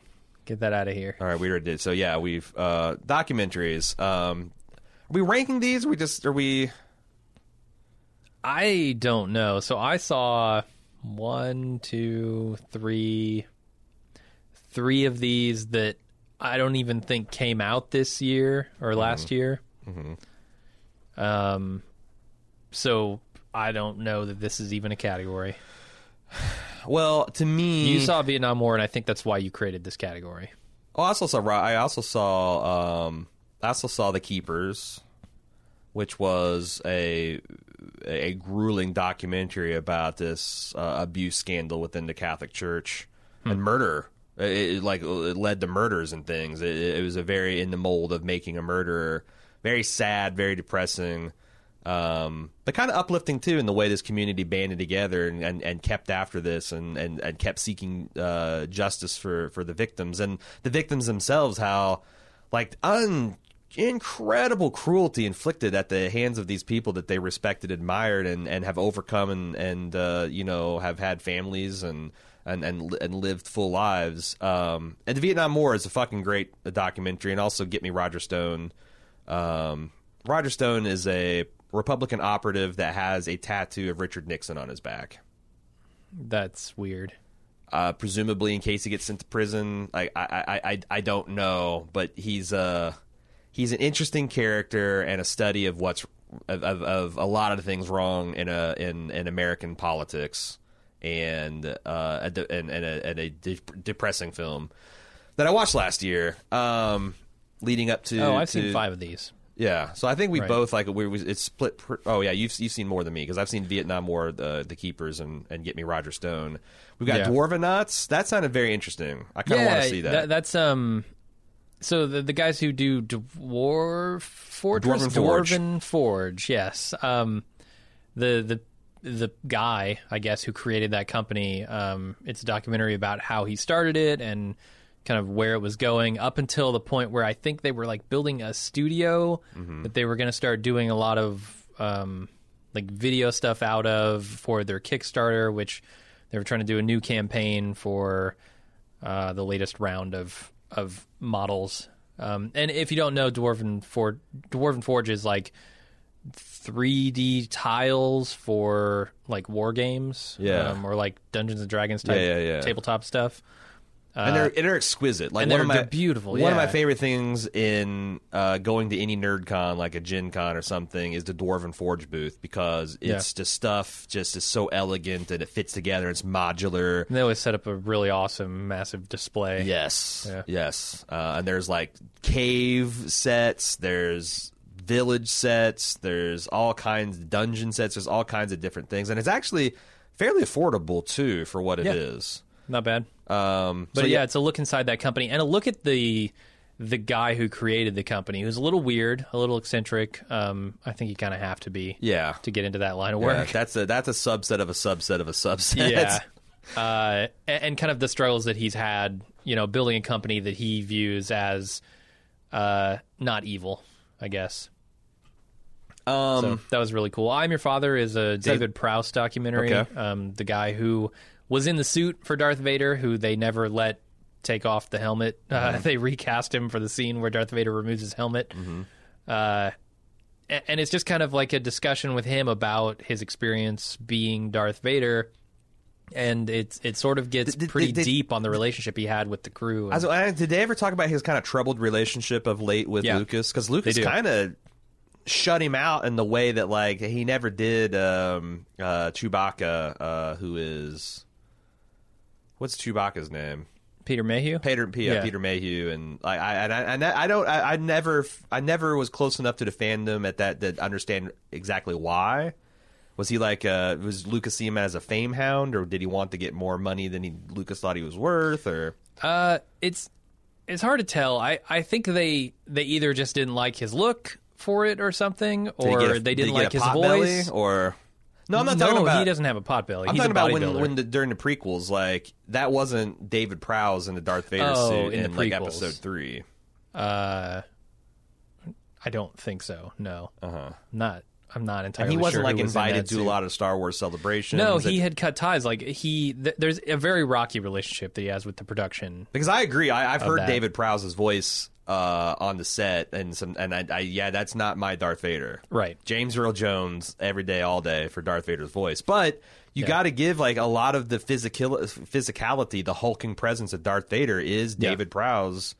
Get that out of here. All right, we already did. So yeah, we've uh, documentaries. Um, are we ranking these? Are we just are we? I don't know. So I saw one, two, three, three of these that I don't even think came out this year or last year. Um, so I don't know that this is even a category. Well, to me, You saw Vietnam War, and I think that's why you created this category. Oh, I also saw. I also saw. Um, I also saw the Keepers, which was a a grueling documentary about this uh, abuse scandal within the Catholic Church and murder. It, it, like it led to murders and things. It, it was a very in the mold of making a murderer. Very sad, very depressing, um, but kind of uplifting too in the way this community banded together and, and, and kept after this and, and, and kept seeking uh, justice for, for the victims and the victims themselves. How like un incredible cruelty inflicted at the hands of these people that they respected, admired, and, and have overcome and and uh, you know have had families and and and, and lived full lives. Um, and the Vietnam War is a fucking great documentary, and also get me Roger Stone. Um, Roger Stone is a Republican operative that has a tattoo of Richard Nixon on his back. That's weird. Uh, presumably in case he gets sent to prison. I, I, I, I, I don't know, but he's uh he's an interesting character and a study of what's of, of, of a lot of the things wrong in a in, in American politics and uh a de- and, and a, and a de- depressing film that I watched last year. Um, leading up to Oh, I've to- seen five of these. yeah, so I think we Right. both like we we- it's split. pr- Oh yeah, you've you've seen more than me because I've seen Vietnam War, the the Keepers, and and Get Me Roger Stone. We've got Yeah. Dwarvenauts. That sounded very interesting. I kind of want to see that. That's um. So the the guys who do Dwarf Fortress, Dwarven Forge. Dwarven Forge, yes. Um, the the the guy, I guess, who created that company. Um, it's a documentary about how he started it and kind of where it was going up until the point where I think they were like building a studio Mm-hmm. that they were going to start doing a lot of um, like video stuff out of for their Kickstarter, which they were trying to do a new campaign for uh, the latest round of of models. Um, and if you don't know, Dwarven Forge, Dwarven Forge is like 3D tiles for like war games, Yeah. um, or like Dungeons and Dragons type Yeah, yeah, yeah. tabletop stuff. and they're and they're exquisite. Like and one they're- of my they're beautiful, One of my favorite things in uh, going to any nerd con, like a Gen Con or something, is the Dwarven Forge booth because it's just stuff just is so elegant and it fits together. It's modular. And they always set up a really awesome, massive display. Yes, yes. Uh, and there's like cave sets. There's village sets. There's all kinds of dungeon sets. There's all kinds of different things, and it's actually fairly affordable too for what it Yeah. is. not bad. Um, But so yeah, it's a look inside that company and a look at the the guy who created the company, who's a little weird, a little eccentric. Um, I think you kind of have to be yeah, to get into that line of Yeah, work. that's a that's a subset of a subset of a subset. yeah. Uh, and, and kind of the struggles that he's had, you know, building a company that he views as uh, not evil, I guess. Um, So that was really cool. I'm Your Father is a David Prowse documentary. Okay. Um, the guy who was in the suit for Darth Vader, who they never let take off the helmet. Uh, they recast him for the scene where Darth Vader removes his helmet. Uh, and it's just kind of like a discussion with him about his experience being Darth Vader. And it's it sort of gets Did- pretty did- deep on the relationship he had with the crew. I- did they ever talk about his kind of troubled relationship of late with Yeah. Lucas? Because Lucas kind of shut him out in the way that like he never did um, uh, Chewbacca, uh, who is what's Chewbacca's name? Peter Mayhew. Peter P- Yeah. Peter Mayhew, and like I and I, and I I don't I, I never I never was close enough to the fandom at that to understand exactly why. Was he like uh was Lucas see him as a fame hound, or did he want to get more money than he Lucas thought he was worth, or Uh, it's it's hard to tell. I, I think they they either just didn't like his look for it or something, or get a- they did he didn't like his voice. or no? I'm not no, talking about. he doesn't have a pot belly. I'm He's talking about when when the, during the prequels, like that wasn't David Prowse in the Darth Vader Oh, suit in the in like episode three. uh, I don't think so. No, Uh huh. not. I'm not entirely. And he wasn't sure like who was in invited to a lot of Star Wars celebrations. No, he had cut ties. Like he, th- there's a very rocky relationship that he has with the production. because I agree. I, I've heard that. David Prowse's voice uh, on the set, and some, and I, I, yeah, that's not my Darth Vader. Right. James Earl Jones every day, all day for Darth Vader's voice. But you got to give like a lot of the physical physicality, the hulking presence of Darth Vader is Yeah. David Prowse.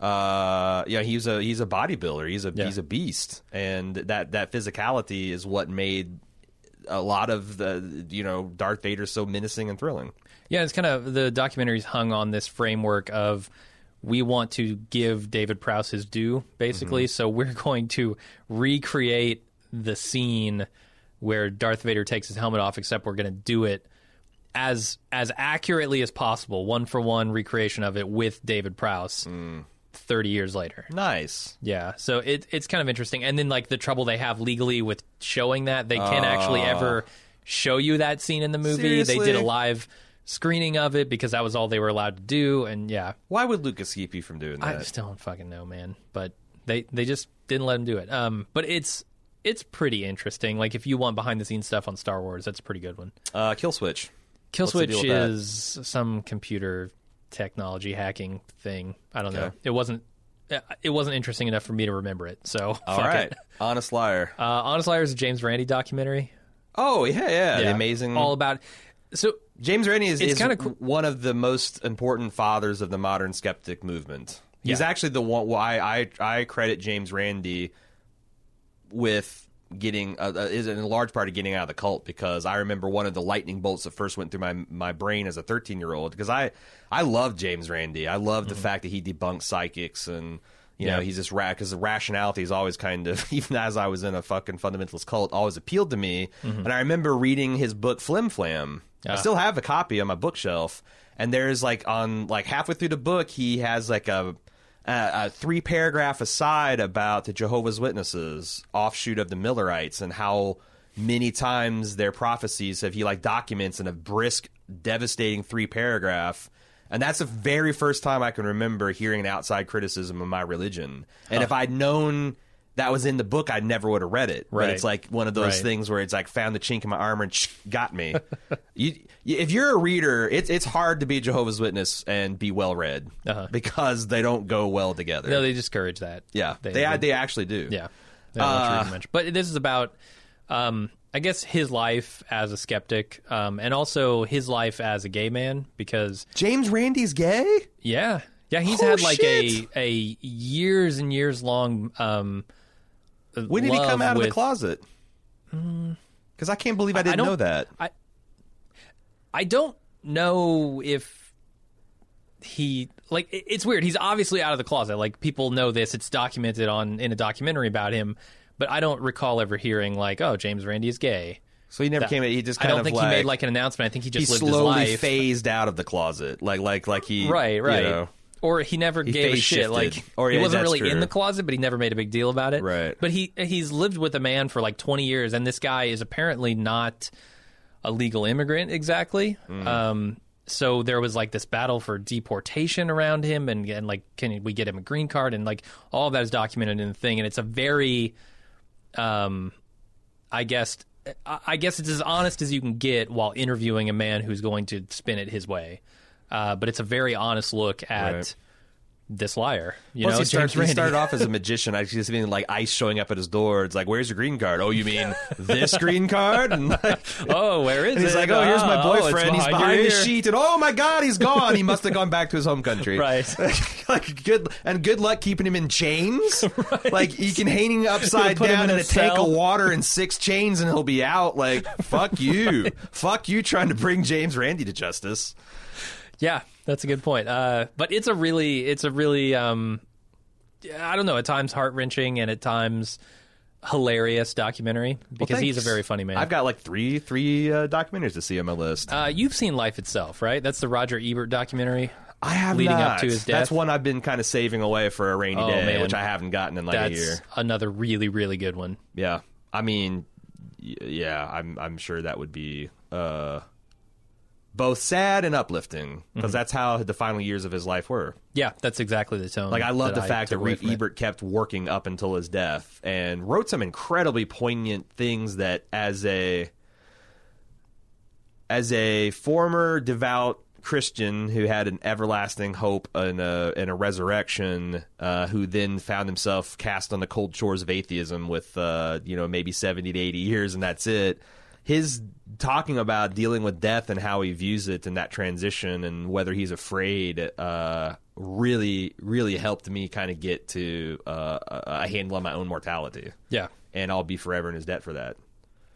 Uh, yeah, he's a he's a bodybuilder. He's a Mm-hmm. Yeah. he's a beast, and that that physicality is what made a lot of the you know Darth Vader so menacing and thrilling. Yeah, it's kind of the documentary's hung on this framework of we want to give David Prowse his due, basically. Mm-hmm. So we're going to recreate the scene where Darth Vader takes his helmet off, except we're going to do it as as accurately as possible, one for one recreation of it with David Prowse. Mm. Thirty years later, Nice. yeah. So it, it's kind of interesting. And then like the trouble they have legally with showing that they can't actually ah. ever show you that scene in the movie. They did a live screening of it because that was all they were allowed to do. And yeah, Why would Lucas keep you from doing that? I still don't fucking know, man. But they they just didn't let him do it. Um, but it's it's pretty interesting. Like if you want behind the scenes stuff on Star Wars, that's a pretty good one. uh, Kill Switch. Kill What's the deal Switch with that? is some computer technology hacking thing. I don't know. Okay. It wasn't. It wasn't interesting enough for me to remember it. So All fuck right, it. Honest Liar. Uh, Honest Liar is a James Randi documentary. Oh yeah, yeah, the amazing. all about. So James Randi is, It's is kinda cool- one of the most important fathers of the modern skeptic movement. He's Yeah. actually the one why I I credit James Randi with getting uh, uh, is in large part of getting out of the cult because I remember one of the lightning bolts that first went through my my brain as a 13 year old because I I love James Randi. I love the fact that he debunks psychics and you know Mm-hmm. He's just because the rationality is always kind of even as I was in a fucking fundamentalist cult always appealed to me. Mm-hmm. And I remember reading his book Flim Flam. I Ah. still have a copy on my bookshelf. And there's like on like halfway through the book, he has like a a, a three paragraph aside about the Jehovah's Witnesses, offshoot of the Millerites, and how many times their prophecies have he like documents in a brisk, devastating three paragraph. And that's the very first time I can remember hearing an outside criticism of my religion. And if I'd known that was in the book, I never would have read it. But Right. it's like one of those Right. things where it's like found the chink in my armor and got me. you, if you're a reader, it's it's hard to be Jehovah's Witness and be well read Uh-huh. because they don't go well together. no, they discourage that. yeah, they they, they, actually do. yeah. They don't want to Uh, much. But this is about, um, I guess, his life as a skeptic, um, and also his life as a gay man. Because James Randi's gay. yeah, yeah, he's Oh, had like shit. a a years and years long. Um, When did he come out of the closet? Mm. Because I can't believe I didn't don't- know that. I I don't know if he like it's weird. He's obviously out of the closet. Like people know this. It's documented on in a documentary about him. But I don't recall ever hearing like, "Oh, James Randi is gay." So he never came. He just I don't think like, he made like an announcement. I think he he just lived his slowly phased out of the closet, like like like he right, right. You know, Or he never gave a shit. shifted. Like Or, he wasn't really in the closet, but he never made a big deal about it. Right. But he he's lived with a man for like twenty years, and this guy is apparently not a legal immigrant exactly. Hmm. Um, so there was like this battle for deportation around him, and and like can we get him a green card, and like all of that is documented in the thing, and it's a very, um, I guess. I guess it's as honest as you can get while interviewing a man who's going to spin it his way. Uh, but it's a very honest look at Right. this liar. You know, he, starts, he started off as a magician. I just mean like ice showing up at his door. It's like, "Where's your green card?" Oh, you mean this green card? And, like, oh, where is and he's it? like, "Oh, here's my Oh, boyfriend. he's behind the ear." sheet." And oh my god, he's gone. He must have gone back to his home country. Right. like good and good luck keeping him in chains. Like you can hang him upside put him down in in, a a tank of water and six chains, and he'll be out. Like fuck you, fuck you, trying to bring James Randi to justice. Yeah, that's a good point. Uh, but it's a really, it's a really, um, I don't know, at times heart wrenching and at times hilarious documentary because he's a very funny man. I've got like three three uh, documentaries to see on my list. uh, you've seen Life Itself, right? That's the Roger Ebert documentary. I have leading not. up to his death. That's one I've been kind of saving away for a rainy Oh, day, man. which I haven't gotten in like That's a year. another really, really good one. Yeah, I mean, yeah, I'm I'm sure that would be uh, both sad and uplifting because Mm-hmm. that's how the final years of his life were. Yeah, that's exactly the tone. Like I love the fact that took away Reed it. Ebert kept working up until his death and wrote some incredibly poignant things that as a as a former devout Christian who had an everlasting hope in a in a resurrection, uh, who then found himself cast on the cold shores of atheism with uh, you know maybe seventy to eighty years and that's it. His talking about dealing with death and how he views it and that transition and whether he's afraid uh, really really helped me kind of get to uh, a handle on my own mortality. Yeah. And I'll be forever in his debt for that.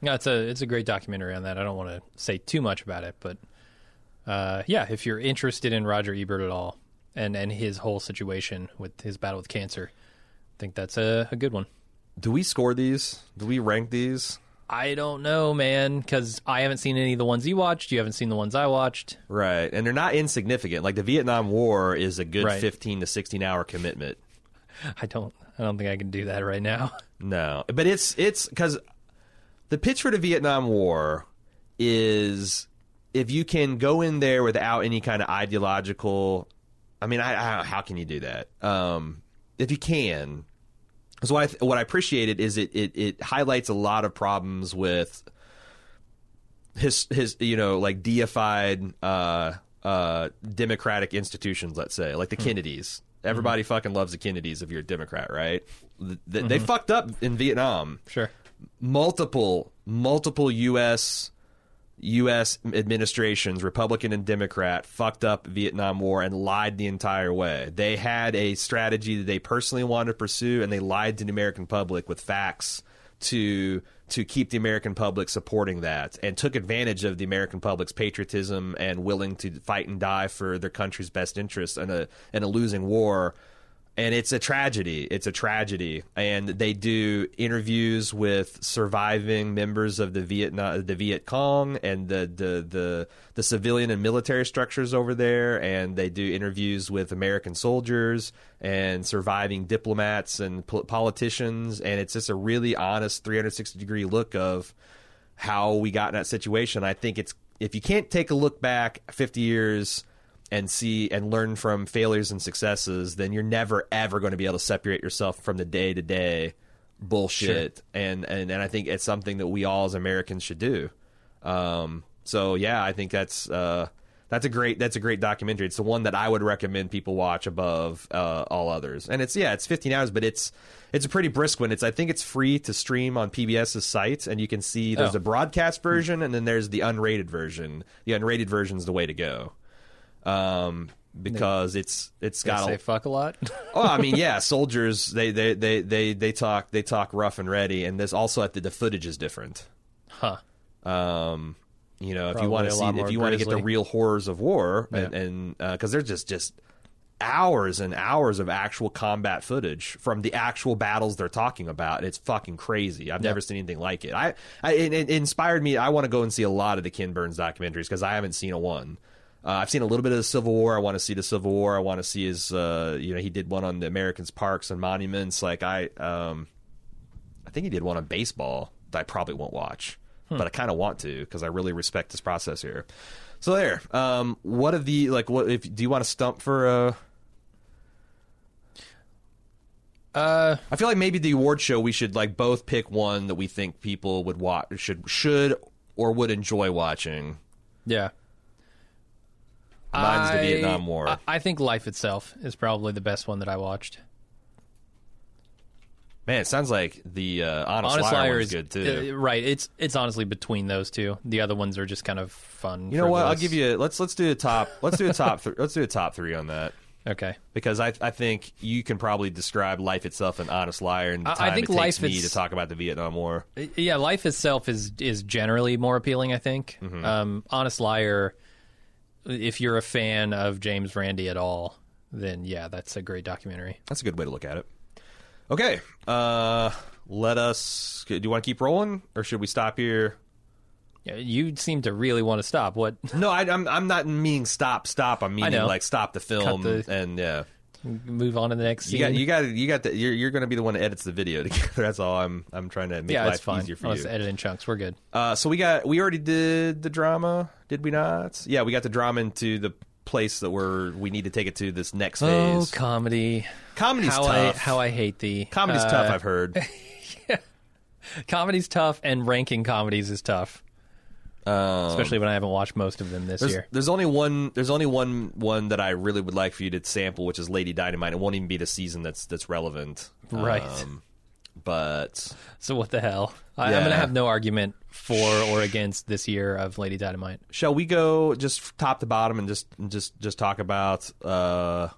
Yeah, it's a it's a great documentary on that. I don't want to say too much about it, but uh, yeah, if you're interested in Roger Ebert at all and and his whole situation with his battle with cancer, I think that's a, a good one. Do we score these? Do we rank these? I don't know, man, because I haven't seen any of the ones you watched. You haven't seen the ones I watched. Right. And they're not insignificant. Like the Vietnam War is a good Right. 15 to 16 hour commitment. I don't. I don't think I can do that right now. No. But it's it's cuz the pitch for the Vietnam War is if you can go in there without any kind of ideological I mean, I, I how can you do that? Um if you can so what I th- what I appreciated is it, it it highlights a lot of problems with his his you know like deified uh uh democratic institutions let's say like the Kennedys. Everybody fucking loves the Kennedys if you're a democrat right? Th- th- they fucked up in Vietnam. Sure. multiple multiple US US administrations Republican and Democrat fucked up Vietnam War and lied the entire way. They had a strategy that they personally wanted to pursue and they lied to the American public with facts to to keep the American public supporting that and took advantage of the American public's patriotism and willing to fight and die for their country's best interests in a in a losing war and it's a tragedy. It's a tragedy, and they do interviews with surviving members of the Vietnam, the Viet Cong, and the the the, the civilian and military structures over there, and they do interviews with American soldiers and surviving diplomats and pol- politicians, and it's just a really honest 360 degree look of how we got in that situation. I think it's if you can't take a look back 50 years and see and learn from failures and successes, then you're never ever going to be able to separate yourself from the day to day bullshit. And, and and I think it's something that we all as Americans should do. Um, so yeah, I think that's uh, that's a great that's a great documentary. It's the one that I would recommend people watch above uh, all others. And it's yeah, it's 15 hours, but it's it's a pretty brisk one. It's I think it's free to stream on PBS's site, and you can see there's Oh. a broadcast version and then there's the unrated version. The unrated version is the way to go, um, because it's it's They got a say a, fuck a lot. oh, I mean, yeah, soldiers they, they, they, they, they talk they talk rough and ready, and there's also at the, the footage is different. huh. Um, you know, if you want to see if you want to get the real horrors of war, and Yeah. and because there's just just hours and hours of actual combat footage from the actual battles they're talking about. It's fucking crazy. I've never seen anything like it. I, I it, it inspired me. I want to go and see a lot of the Ken Burns documentaries because I haven't seen a one. Uh, I've seen a little bit of the Civil War. I want to see the Civil War. I want to see his. Uh, you know, he did one on the Americans' parks and monuments. Like I, um, I think he did one on baseball that I probably won't watch, but I kind of want to because I really respect this process here. So there. Um, what of the like? What if do you want to stump for? Uh, Uh, I feel like maybe the award show we should like both pick one that we think people would watch should should or would enjoy watching. yeah. Mine's the I- Vietnam War. I, I think Life itself is probably the best one that I watched. Man, it sounds like the uh, Honest, Honest Liar, Liar is good too. uh, right. It's it's honestly between those two. The other ones are just kind of fun. you know what? I'll give you. Let's let's do a top. Let's do a top. Th- let's do a top three on that. Okay. because I I think you can probably describe life itself an honest liar and the I- I time think it takes life me to talk about the Vietnam War. Yeah, life itself is is generally more appealing. I think. Mm-hmm. Um, Honest Liar. If you're a fan of James Randi at all, then yeah, that's a great documentary. That's a good way to look at it. Okay, uh, let us. Do you want to keep rolling, or should we stop here? Yeah, You seem to really want to stop. What? No, I, I'm I'm not meaning stop, stop. I'm meaning like stop the film the- and yeah. Move on to the next You scene. got you got you got the, you're you're going to be the one that edits the video together. That's all. I'm I'm trying to make yeah, life fine. easier for Let's you. edit in chunks. We're good. Uh, so we got we already did the drama, did we not? Yeah, we got the drama into the place that we're we need to take it to this next phase. Oh, phase. comedy. Comedy's how tough. I how I hate the Comedy's Uh, tough. I've heard. Yeah. Comedy's tough, and ranking comedies is tough, Um, especially when I haven't watched most of them this there's, year. there's only one. There's only one one that I really would like for you to sample, which is Lady Dynamite. It won't even be the season that's that's relevant. Right. Um, but So what the hell? I, I'm Yeah. gonna have no argument for or against this year of Lady Dynamite. shall we go just top to bottom and just just just talk about? Uh,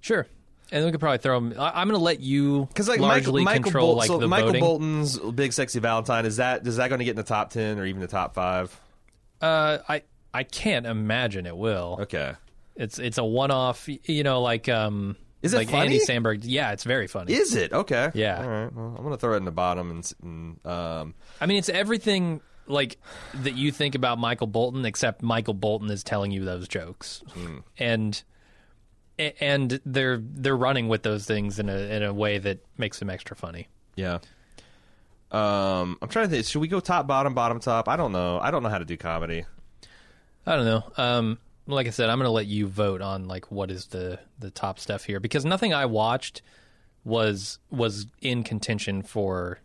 Sure. And we could probably throw them. I, I'm going to let you Because like largely Michael, Michael, control Bol- like so the Michael voting. Bolton's Big Sexy Valentine is that is that going to get in the top ten or even the top five? Uh, I I can't imagine it will. Okay. It's it's a one off. You know, like um, Is it like funny? Andy Samberg? Yeah, it's very funny. Is it okay? Yeah. All right. Well, I'm going to throw it in the bottom and, s- and um, I mean, it's everything like that you think about Michael Bolton, except Michael Bolton is telling you those jokes, Hmm. and and they're they're running with those things in a in a way that makes them extra funny. yeah. Um, I'm trying to think. Should we go top, bottom, bottom, top? I don't know. I don't know how to do comedy. I don't know. Um, like I said, I'm going to let you vote on like what is the the top stuff here because nothing I watched was was in contention for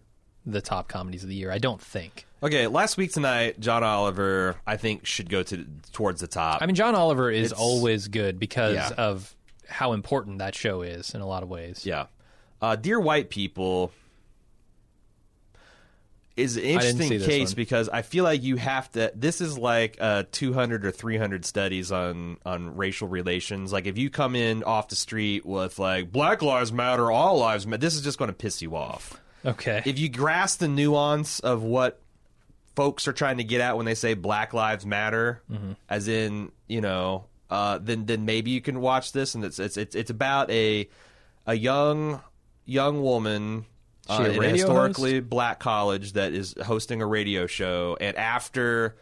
the top comedies of the year. I don't think. Okay. Last week tonight, John Oliver, I think, should go to towards the top. I mean, John Oliver is It's- always good because Yeah. of how important that show is in a lot of ways. Yeah. Uh, Dear White People is an interesting case one. because I feel like you have to. This is like uh, 200 or 300 studies on on racial relations. Like if you come in off the street with like Black Lives Matter, All Lives Matter, this is just going to piss you off. Okay. If you grasp the nuance of what folks are trying to get at when they say Black Lives Matter, Mm-hmm. as in you know, uh, then then maybe you can watch this, and it's it's it's, it's about a a young young woman. Uh, a in a radio historically black college that is hosting a radio show, and after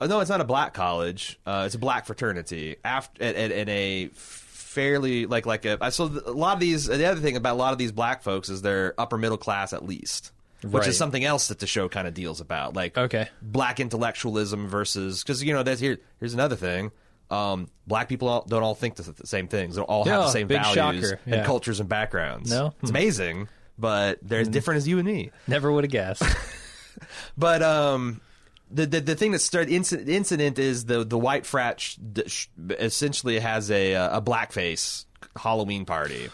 uh, no, it's not a black college. Uh, it's a black fraternity. After and a fairly like like a so a lot of these. The other thing about a lot of these black folks is they're upper middle class at least, which Right. is something else that the show kind of deals about. Like Okay. black intellectualism versus because you know that's here. Here's another thing. Um, black people all, don't all think the, the same things. They don't all have Yeah, the same values and cultures and backgrounds. No? it's Hmm. amazing, but they're as different as you and me. Never would have guessed. But um, the the, the thing that started incident, incident is the the white frat sh- sh- essentially has a uh, a blackface Halloween party.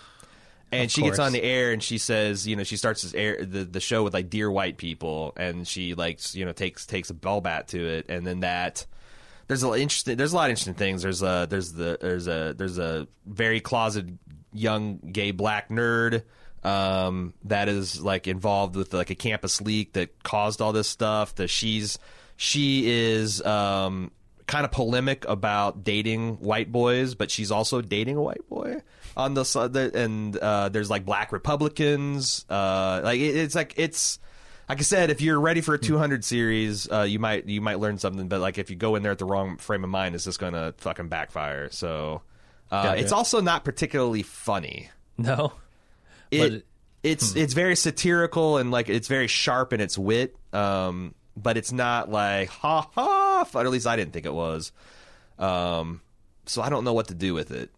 And Of she gets course. on the air and she says, you know, she starts this air the, the show with like dear white people, and she like you know takes takes a ball bat to it, and then that there's a lot interesting there's a lot of interesting things. There's a there's the there's a there's a very closeted young gay black nerd um, that is like involved with like a campus leak that caused all this stuff. That she's she is um, kind of polemic about dating white boys, but she's also dating a white boy on the side. And uh, there's like black Republicans. Uh, like it, it's like it's like I said, if you're ready for a 200 series, uh, you might you might learn something. But like if you go in there at the wrong frame of mind, it's just gonna fucking backfire. So uh, it's also not particularly funny. no. It, it- it's Hmm. it's very satirical and like it's very sharp in its wit. Um, but it's not like ha ha. Fun. At least I didn't think it was. Um, so I don't know what to do with it.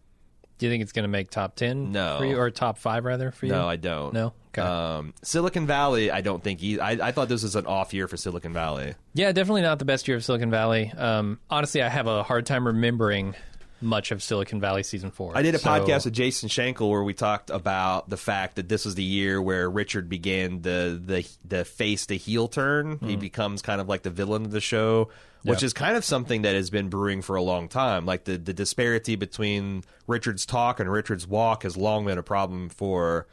Do you think it's going to make top ten? No. for you, or top five rather for you? No, I don't. No? Okay. Um, Silicon Valley, I don't think. E- I I thought this was an off year for Silicon Valley. Yeah, definitely not the best year of Silicon Valley. Um, honestly, I have a hard time remembering much of Silicon Valley season four. I did a So- podcast with Jason Schenkel where we talked about the fact that this was the year where Richard began the the the face to heel turn. He becomes kind of like the villain of the show, which Yeah. is kind of something that has been brewing for a long time. Like the the disparity between Richard's talk and Richard's walk has long been a problem for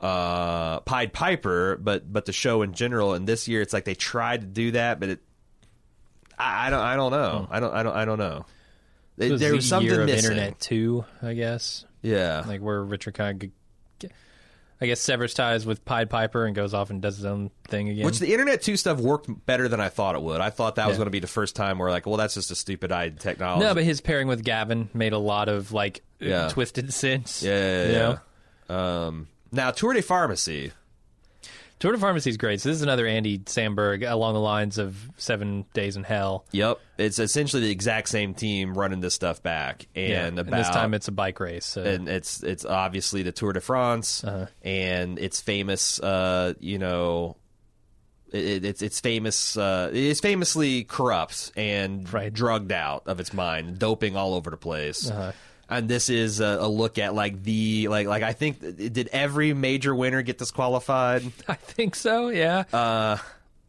uh Pied Piper, but but the show in general. And this year, it's like they tried to do that, but it. I, I don't. I don't know. I don't. I don't. I don't know. It was there the was something year of missing. internet too, I guess. Yeah. Like where Richard kind of. I guess severs ties with Pied Piper and goes off and does his own thing again. Which the Internet 2 stuff worked better than I thought it would. I thought that was going to be the first time where, like, well, that's just a stupid eyed technology. no, but his pairing with Gavin made a lot of like Yeah. twisted sense. yeah, yeah, yeah. know? Um, now, Tour de Pharmacy. Tour de Pharmacy is great. So this is another Andy Samberg along the lines of Seven Days in Hell. Yep. It's essentially the exact same team running this stuff back. And about. this time it's a bike race. So. and it's it's obviously the Tour de France, Uh-huh. and it's famous. Uh, you know, it, it's it's famous. Uh, it's famously corrupt and Right. drugged out of its mind, doping all over the place. Uh-huh. And this is a, a look at like the like like I think did every major winner get disqualified? I think so. Yeah. Uh,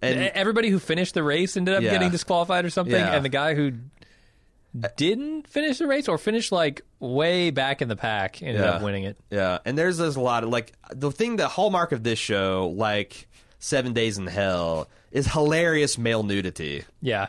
and Everybody who finished the race ended up Yeah. getting disqualified or something, Yeah. and the guy who didn't finish the race or finished like way back in the pack ended Yeah. up winning it. Yeah, and there's there's a lot of like the thing the hallmark of this show, like Seven Days in Hell, is hilarious male nudity. Yeah.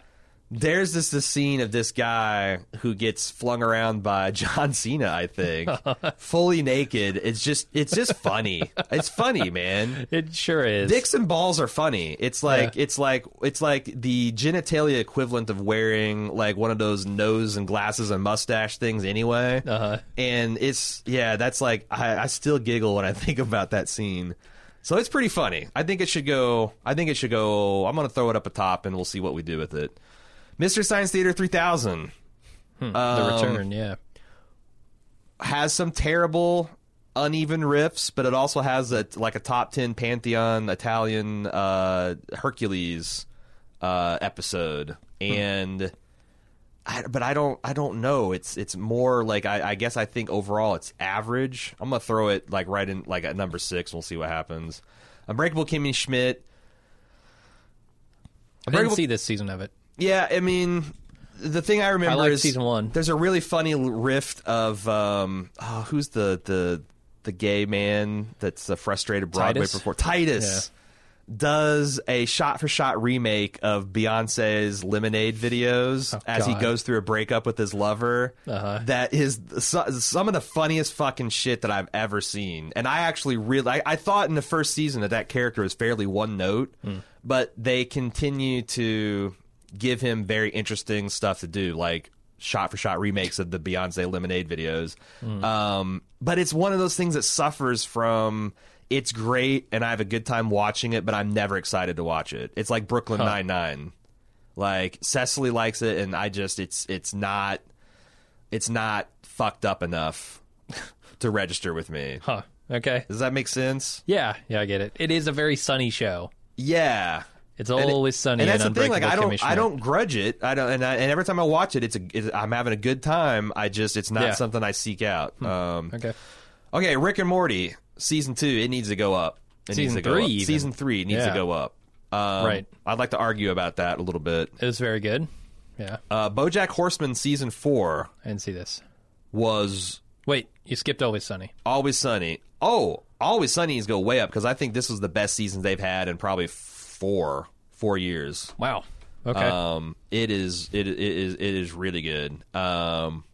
There's this this scene of this guy who gets flung around by John Cena, I think, fully naked. It's just it's just funny. It's funny, man. It sure is. Dicks and balls are funny. It's like Yeah. it's like it's like the genitalia equivalent of wearing like one of those nose and glasses and mustache things anyway. Uh-huh. And it's yeah, that's like I, I still giggle when I think about that scene. So it's pretty funny. I think it should go. I think it should go. I'm gonna throw it up a top, and we'll see what we do with it. Mystery Science Theater 3000 the um, return, yeah. has some terrible uneven riffs, but it also has a like a top ten pantheon Italian uh, Hercules uh, episode, and I, but I don't I don't know. It's it's more like I, I guess I think overall it's average. I'm gonna throw it like right in like at number six. We'll see what happens. Unbreakable Kimmy Schmidt. I didn't Unbreakable- see this season of it. Yeah, I mean, the thing I remember liked is season one. There's a really funny rift of um, oh, who's the the the gay man that's a frustrated Broadway Titus? performer. Titus does a shot for shot remake of Beyonce's Lemonade videos Oh, as he goes through a breakup with his lover. Uh-huh. That is so- some of the funniest fucking shit that I've ever seen. And I actually really, I, I thought in the first season that that character was fairly one note, Hmm. but they continue to give him very interesting stuff to do, like shot for shot remakes of the Beyonce Lemonade videos. Hmm. Um, but it's one of those things that suffers from. It's great, and I have a good time watching it, but I'm never excited to watch it. It's like Brooklyn Nine Nine. Like Cecily likes it, and I just it's it's not it's not fucked up enough to register with me. Huh. Okay. Does that make sense? Yeah, yeah, I get it. It is a very sunny show. Yeah. It's And it- always sunny. and that's the thing. Like I don't, I don't grudge it. I don't, and, I, and every time I watch it, it's a, it's, I'm having a good time. I just, it's not Yeah. something I seek out. Um, Okay. okay, Rick and Morty season two. It needs to go up. It Season three up. Season three needs to go up. Um, Right. I'd like to argue about that a little bit. It was very good. Yeah, Uh, BoJack Horseman season four I didn't see this. was Wait, you skipped Always Sunny. Always Sunny. Oh, Always Sunny needs to go way up because I think this was the best season they've had in probably four four years. Wow. Okay. Um, it is it, it is it is really good. Um,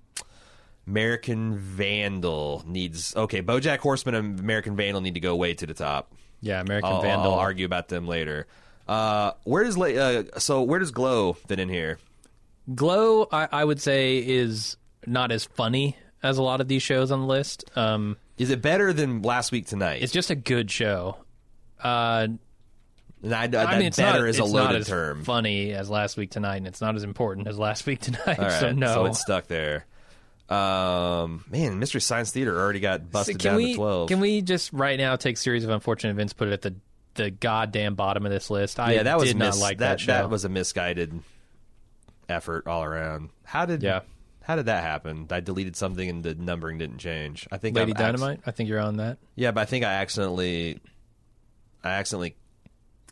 American Vandal needs okay. BoJack Horseman and American Vandal need to go way to the top. yeah, American I'll, Vandal. I'll argue about them later. Uh, where does uh, so where does Glow fit in here? Glow, I, I would say, is not as funny as a lot of these shows on the list. Um, Is it better than Last Week Tonight? it's just a good show. Uh, and I, I that mean, it's better not, is a loaded as term. funny as Last Week Tonight, and it's not as important as Last Week Tonight. Right, so no. so it's stuck there. Um, man, Mystery Science Theater already got busted can down we to twelve. can we just right now take series of unfortunate events, put it at the the goddamn bottom of this list? I yeah, that was did not like that. that, show. that was a misguided effort all around. How did Yeah. How did that happen? I deleted something and the numbering didn't change. I think Lady acc- Dynamite. I think you're on that. yeah, but I think I accidentally, I accidentally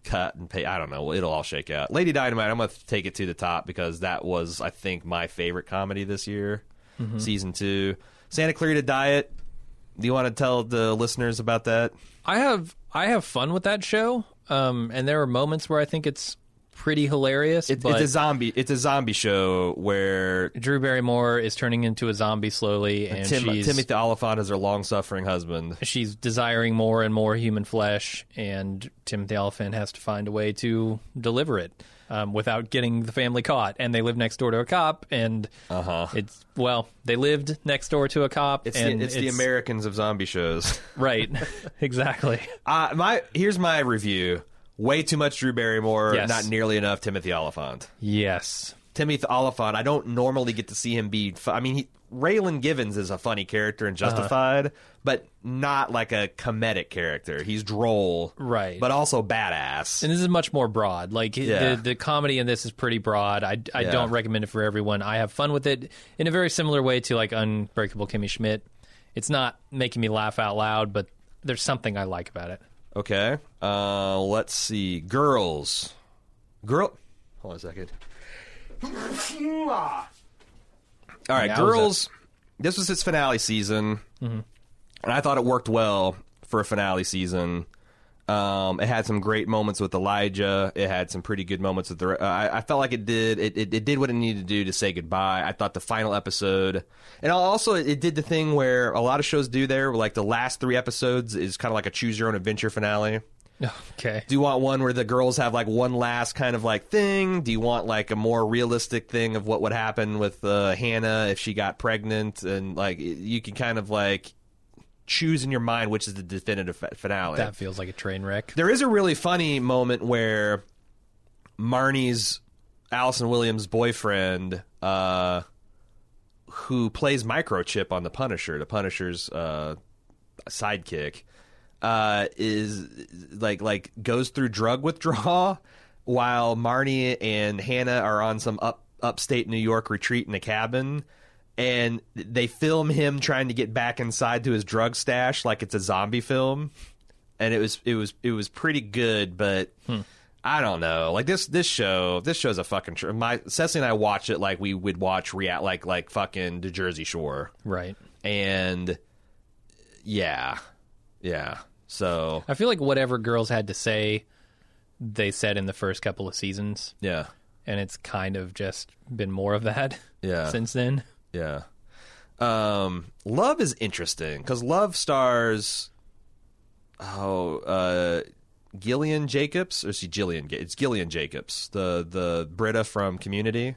cut and pay. I don't know. It'll all shake out. Lady Dynamite. I'm gonna take it to the top because that was, I think, my favorite comedy this year, Mm-hmm. season two. Santa Clarita Diet. Do you want to tell the listeners about that? I have I have fun with that show, um, and there are moments where I think it's pretty hilarious. It, but it's a zombie. It's a zombie show where Drew Barrymore is turning into a zombie slowly, and Tim, she's Timothy Olyphant is her long-suffering husband. she's desiring more and more human flesh, and Timothy Olyphant has to find a way to deliver it um, without getting the family caught. And they live next door to a cop, and Uh-huh. it's well, they lived next door to a cop, It's, and the, it's, the Americans of zombie shows. right, exactly. Uh, my here's my review. Way too much Drew Barrymore, Yes. not nearly enough Timothy Olyphant. Yes, Timothy Olyphant, I don't normally get to see him be. I mean, he, Raylan Givens is a funny character Uh-huh. in Justified, but not like a comedic character. He's droll, Right. but also badass. and this is much more broad. Like Yeah. the the comedy in this is pretty broad. I, I Yeah. don't recommend it for everyone. I have fun with it in a very similar way to like Unbreakable Kimmy Schmidt. It's not making me laugh out loud, but there's something I like about it. Okay, uh, let's see. Girls, girl. Hold on a second. All right, girls. This was its finale season, and I thought it worked well for a finale season. Um, it had some great moments with Elijah. It had some pretty good moments with the. Uh, I, I felt like it did. It, it, it did what it needed to do to say goodbye. I thought the final episode, and also it did the thing where a lot of shows do there. Like the last three episodes is kind of like a choose your own adventure finale. Okay. Do you want one where the girls have like one last kind of like thing? Do you want like a more realistic thing of what would happen with uh, Hannah if she got pregnant? And like you can kind of like choose in your mind which is the definitive finale. That feels like a train wreck. There is a really funny moment where Marnie's Allison Williams' boyfriend, uh, who plays Microchip on The Punisher, the Punisher's uh, sidekick, uh, is like like goes through drug withdrawal while Marnie and Hannah are on some up upstate New York retreat in a cabin. And they film him trying to get back inside to his drug stash like it's a zombie film and it was it was it was pretty good, but I don't know. Like this this show this show's a fucking tr- my Cecily and I watch it like we would watch react like like fucking the Jersey Shore, Right. and yeah, yeah. So I feel like whatever girls had to say, they said in the first couple of seasons, yeah, and it's kind of just been more of that Yeah. since then. Yeah. Um, Love is interesting because Love stars oh uh Gillian Jacobs or is she Gillian? It's Gillian Jacobs, the the Britta from Community.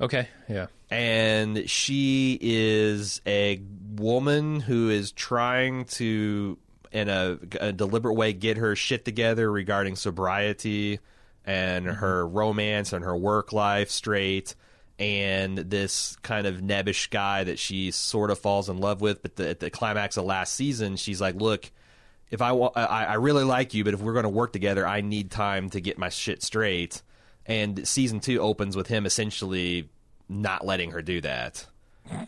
Okay. Yeah. and she is a woman who is trying to in a, a deliberate way get her shit together regarding sobriety and her romance and her work life straight and this kind of nebbish guy that she sort of falls in love with but the, at the climax of last season she's like look if I, I I really like you, but if we're going to work together, I need time to get my shit straight. And season two opens with him essentially not letting her do that,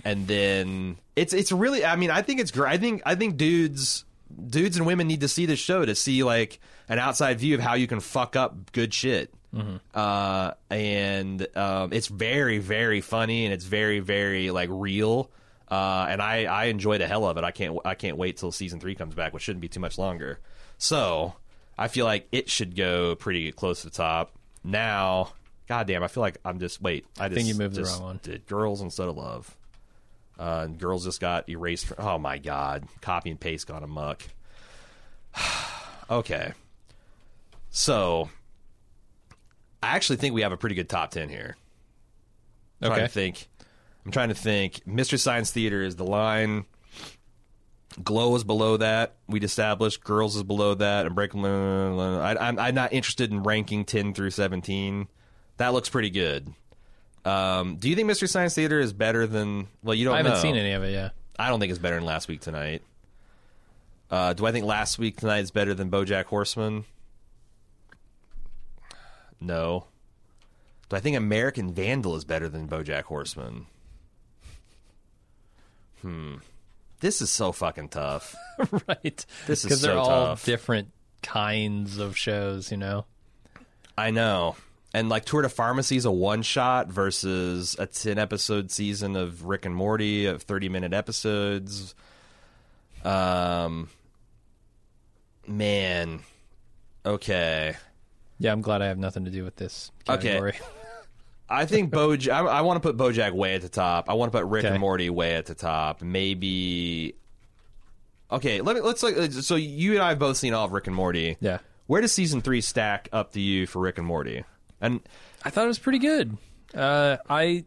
and then it's it's really. I mean, I think it's great. I think I think dudes dudes and women need to see this show to see like an outside view of how you can fuck up good shit. Uh, and um, it's very very funny and it's very very like real. Uh, and I, I enjoy the hell of it. I can't I can't wait till season three comes back, which shouldn't be too much longer. So I feel like it should go pretty close to the top. Now, goddamn, I feel like I'm just wait. I just, think you moved the wrong one. Did girls instead of love. Uh, and girls just got erased. From, oh my god, copy and paste gone amok. okay, so I actually think we have a pretty good top ten here. I'm trying Okay. to think. I'm trying to think. Mystery Science Theater is the line. Glow is below that. We'd established. Girls is below that. and I, I'm, I'm not interested in ranking 10 through 17. That looks pretty good. Um, do you think Mystery Science Theater is better than? Well, you don't. I haven't know. seen any of it Yeah, I don't think it's better than Last Week Tonight. Uh, do I think Last Week Tonight is better than BoJack Horseman? No. Do I think American Vandal is better than BoJack Horseman? Hmm. This is so fucking tough. right. This is because they're so all tough. different kinds of shows. You know. I know. And like Tour de Pharmacy is a one shot versus a 10 episode season of Rick and Morty of 30 minute episodes. Um, man. Okay. Yeah, I'm glad I have nothing to do with this Okay. category. I think Bojack. I, I want to put Bojack way at the top. I want to put Rick Okay. and Morty way at the top. Maybe. Okay, let me let's like. So you and I have both seen all of Rick and Morty. yeah. Where does season three stack up to you for Rick and Morty? And I thought it was pretty good. Uh, I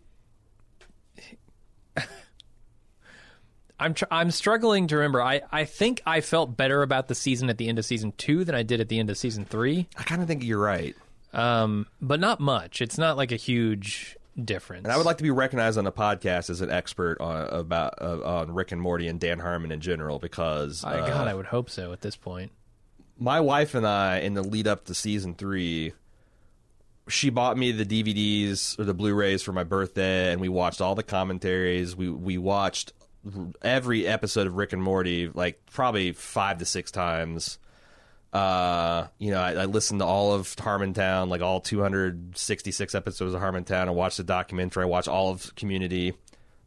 I'm tr- I'm struggling to remember. I, I think I felt better about the season at the end of season two than I did at the end of season three. I kind of think you're right. Um, but not much. It's not like a huge difference. And I would like to be recognized on the podcast as an expert on about uh, on Rick and Morty and Dan Harmon in general because I, uh, God, I would hope so at this point. my wife and I, in the lead up to season three, she bought me the DVDs or the Blu-rays for my birthday, and we watched all the commentaries. We we watched every episode of Rick and Morty, like probably five to six times. Uh, you know, I, I listened to all of Harmontown, like all 266 episodes of Harmontown. I watched the documentary. I watched all of Community.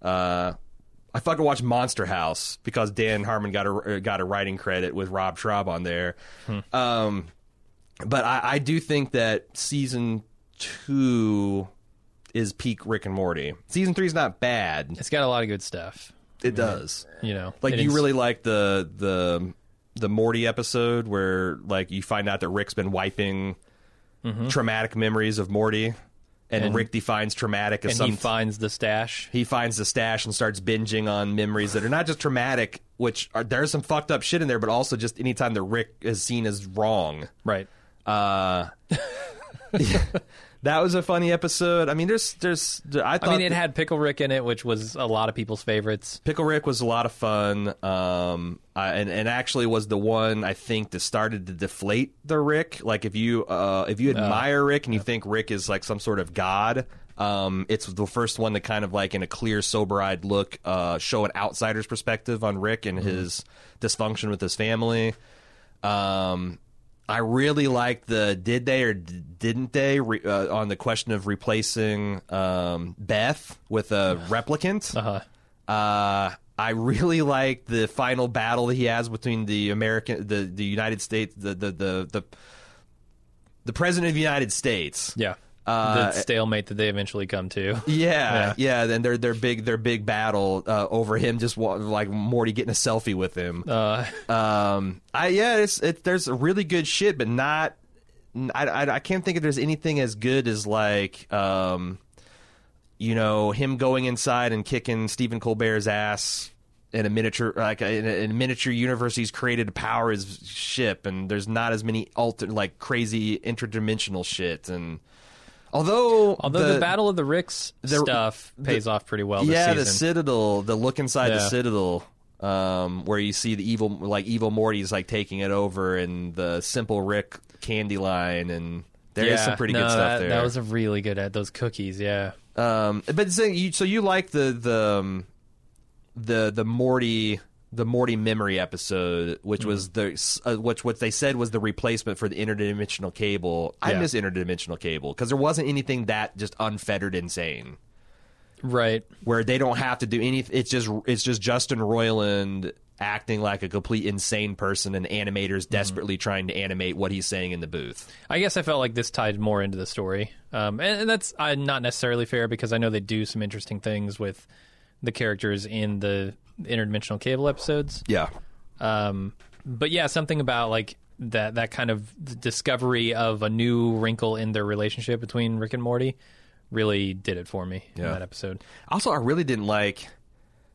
Uh, I fucking watched Monster House because Dan Harmon got a got a writing credit with Rob Schrab on there. Um, but I, I do think that season two is peak Rick and Morty. Season three is not bad. It's got a lot of good stuff. It does. You know, Like you really like the the the Morty episode where like you find out that Rick's been wiping traumatic memories of Morty, and, Mm-hmm. And- Rick defines traumatic as and he finds the stash. he finds the stash and starts binging on memories that are not just traumatic, which are there's some fucked up shit in there, but also just anytime that Rick is seen as wrong. Right. Uh, that was a funny episode. I mean, there's there's I thought I mean, it had Pickle Rick in it, which was a lot of people's favorites. Pickle Rick was a lot of fun. Um, I, and and actually was the one I think that started to deflate the Rick. Like if you uh if you admire Rick and you think Rick is like some sort of god. Um, it's the first one to kind of like in a clear, sober-eyed look, uh, show an outsider's perspective on Rick and his dysfunction with his family. Um, I really like the did they or d- didn't they re- uh, on the question of replacing um, Beth with a replicant. Uh-huh. Uh, I really like the final battle that he has between the American, the the United States, the the the the, the president of the United States. Yeah. Uh, the stalemate that they eventually come to. Yeah, yeah. Then their their big their big battle uh, over him, just like Morty getting a selfie with him. Uh, Um, I yeah, it's it, there's really good shit, but not. I, I I can't think if there's anything as good as like um, you know, him going inside and kicking Stephen Colbert's ass in a miniature like in a, in a miniature universe. He's created to power his ship, and there's not as many alter like crazy interdimensional shit. And although although the, Battle of the Ricks stuff pays off pretty well. This yeah, the. Citadel, the look inside the Citadel, um, where you see the evil, like evil Morty's like taking it over, and the simple Rick candy line, and there's yeah, some pretty no, good stuff that, there. That was a really good at those cookies. Yeah. um, but so you, so you like the the um, the the Morty. The Morty memory episode, which was Mm. the uh, which what they said was the replacement for the interdimensional cable. I miss interdimensional cable because there wasn't anything that just unfettered insane Right. where they don't have to do anything. It's just it's just Justin Roiland acting like a complete insane person, and animators desperately trying to animate what he's saying in the booth. I guess I felt like this tied more into the story, um, and, and that's uh, not necessarily fair because I know they do some interesting things with the characters in the interdimensional cable episodes. Yeah, Um, but yeah, something about like that that kind of discovery of a new wrinkle in their relationship between Rick and Morty really did it for me in that episode. Also, I really didn't like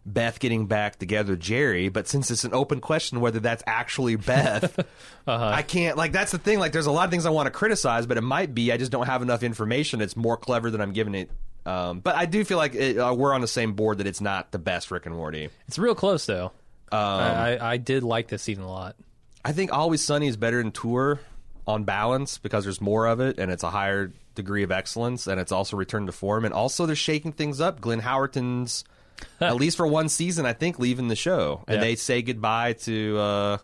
Beth getting back together with Jerry, but since it's an open question whether that's actually Beth, I can't. Like that's the thing. Like there's a lot of things I want to criticize, but it might be I just don't have enough information. It's more clever than I'm giving it. Um, but I do feel like it, uh, we're on the same board that it's not the best Rick and Morty. It's real close though. Um, I, I, I did like this season a lot. I think Always Sunny is better than Tour on balance because there's more of it and it's a higher degree of excellence and it's also returned to form and also they're shaking things up. Glenn Howerton's at least for one season, I think, leaving the show and Yeah. they say goodbye to uh,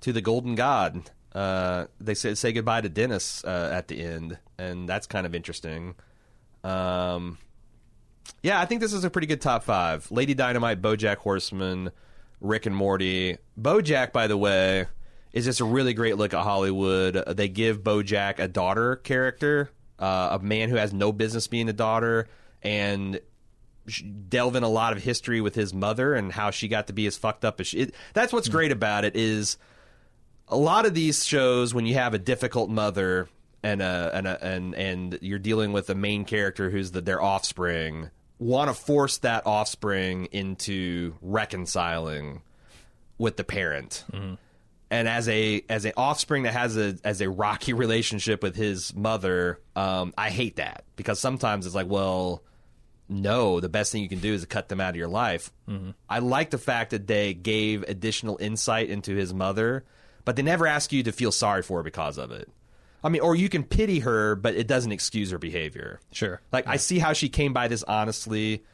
to the Golden God. Uh, they say say goodbye to Dennis uh, at the end, and that's kind of interesting. Um, yeah, I think this is a pretty good top five. Lady Dynamite, BoJack Horseman, Rick and Morty. BoJack, by the way, is just a really great look at Hollywood. They give BoJack a daughter character, uh, a man who has no business being a daughter, and delve in a lot of history with his mother and how she got to be as fucked up as she. It, that's what's great about it is a lot of these shows when you have a difficult mother and a, and a, and and you're dealing with a main character who's the, their offspring want to force that offspring into reconciling with the parent. Mm-hmm. And as a as an offspring that has a as a rocky relationship with his mother, um, I hate that because sometimes it's like, well, no, the best thing you can do is to cut them out of your life. Mm-hmm. I like the fact that they gave additional insight into his mother, but they never ask you to feel sorry for her because of it. I mean, or you can pity her, but it doesn't excuse her behavior. Sure. Like I see how she came by this honestly,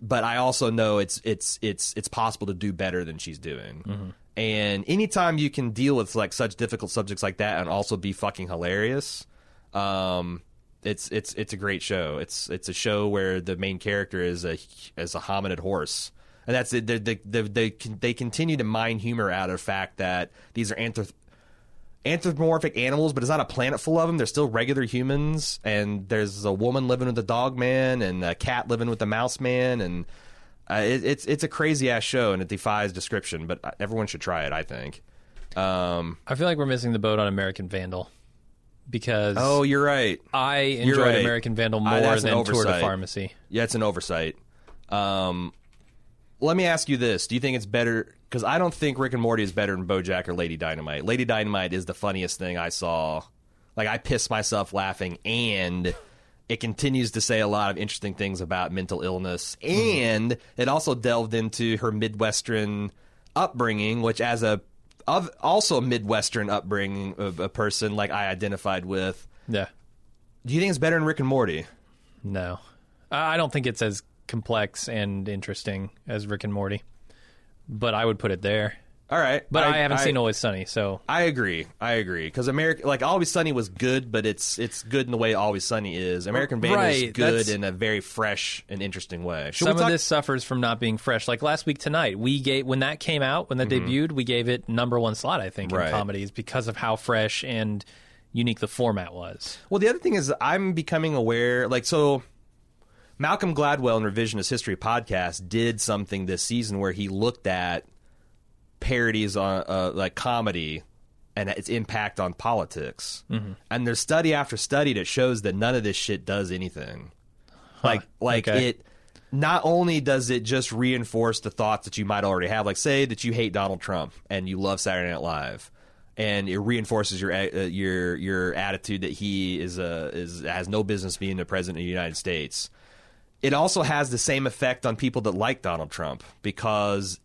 but I also know it's it's it's it's possible to do better than she's doing. And anytime you can deal with like such difficult subjects like that and also be fucking hilarious, um, it's it's it's a great show. It's it's a show where the main character is a is a hominid horse. And that's it. They, they, they, they, they continue to mine humor out of the fact that these are anthrop- anthropomorphic animals, but it's not a planet full of them. They're still regular humans, and there's a woman living with the dog man, and a cat living with the mouse man, and uh, it, it's it's a crazy ass show, and it defies description. But uh, everyone should try it. I think. Um, I feel like we're missing the boat on American Vandal because oh, you're right. I enjoyed right. American Vandal more an than Tour de oversight. Pharmacy. Yeah, it's an oversight. Um, let me ask you this: Do you think it's better? Because I don't think Rick and Morty is better than BoJack or Lady Dynamite. Lady Dynamite is the funniest thing I saw. Like I pissed myself laughing, and it continues to say a lot of interesting things about mental illness, mm-hmm. and it also delved into her midwestern upbringing, which as a of also a midwestern upbringing of a person like I identified with. Yeah. Do you think it's better than Rick and Morty? No. I I don't think it's as complex and interesting as Rick and Morty, but I would put it there. All right, But I, haven't seen Always Sunny, so I agree. I agree because American, like Always Sunny, was good, but it's it's good in the way Always Sunny is. American Vandal is good in a very fresh and interesting way. Should some talk? of this suffers from not being fresh. Like last week tonight, we gave when that came out, when that debuted, we gave it number one slot, I think, Mm-hmm. Right. in comedies because of how fresh and unique the format was. Well, the other thing is I'm becoming aware, like so. Malcolm Gladwell in Revisionist History podcast did something this season where he looked at parodies on uh, like comedy and its impact on politics. Mm-hmm. And there's study after study that shows that none of this shit does anything. Like like okay. it not only does it just reinforce the thoughts that you might already have, like say that you hate Donald Trump and you love Saturday Night Live, and it reinforces your uh, your your attitude that he is a is has no business being the president of the United States. It also has the same effect on people that like Donald Trump because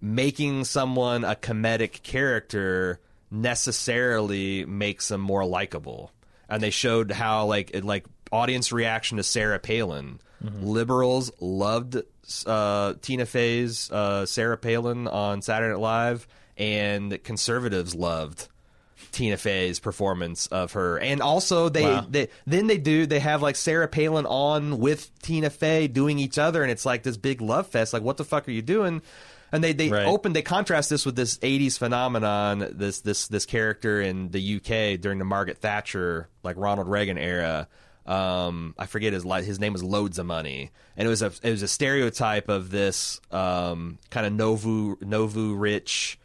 making someone a comedic character necessarily makes them more likable. And they showed how like it, like audience reaction to Sarah Palin. Liberals loved uh, Tina Fey's uh, Sarah Palin on Saturday Night Live, and conservatives loved Tina Fey's performance of her. And also they, Wow. they then they do they have like Sarah Palin on with Tina Fey doing each other and it's like this big love fest. Like what the fuck are you doing? And they they Right. open they contrast this with this 80s phenomenon this this this character in the UK during the Margaret Thatcher like Ronald Reagan era. Um, I forget his his name was Loadsamoney, and it was a it was a stereotype of this um, kind of novu novu rich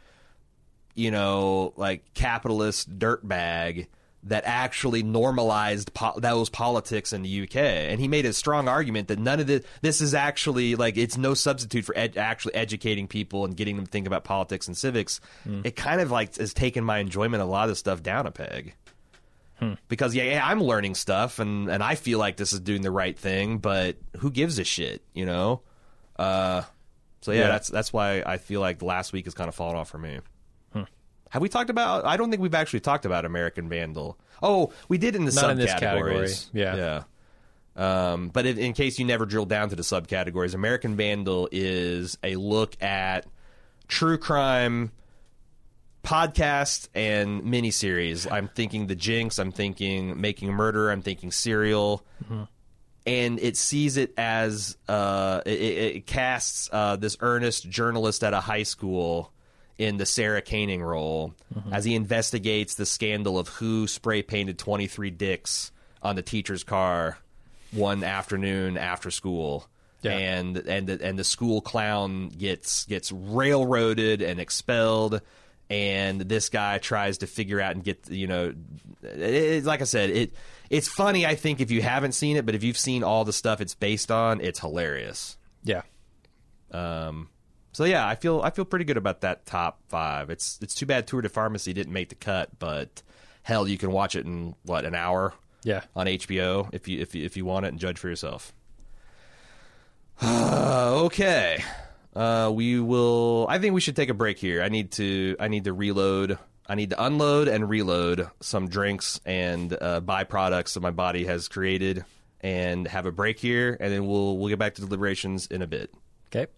you know, like capitalist dirtbag that actually normalized po- those politics in the UK. And he made a strong argument that none of this, this is actually like, it's no substitute for ed- actually educating people and getting them to think about politics and civics. It kind of like has taken my enjoyment of a lot of this stuff down a peg. Because yeah, yeah, I'm learning stuff and, and I feel like this is doing the right thing, but who gives a shit, you know? Uh, so yeah, Yeah. that's that's why I feel like last week has kind of fallen off for me. Have we talked about? I don't think we've actually talked about American Vandal. Oh, we did in the Not in this subcategories. category, yeah. yeah. Um, but in, in case you never drilled down to the subcategories, American Vandal is a look at true crime podcast and miniseries. I'm thinking The Jinx. I'm thinking Making a Murder. I'm thinking Serial. And it sees it as uh, it, it it casts uh, this earnest journalist at a high school in the Sarah Koenig role as he investigates the scandal of who spray painted 23 dicks on the teacher's car one afternoon after school. Yeah. And and the, and the school clown gets gets railroaded and expelled and this guy tries to figure out and get you know it, it- like I said it it's funny I think if you haven't seen it but if you've seen all the stuff it's based on it's hilarious. Yeah. Um, so yeah, I feel I feel pretty good about that top five. It's it's too bad Tour de Pharmacy didn't make the cut, but hell, you can watch it in what an hour Yeah. on HBO if you if you, if you want it and judge for yourself. okay, uh, we will. I think we should take a break here. I need to I need to reload. I need to unload and reload some drinks and uh, byproducts that my body has created, and have a break here, and then we'll we'll get back to deliberations in a bit. Okay.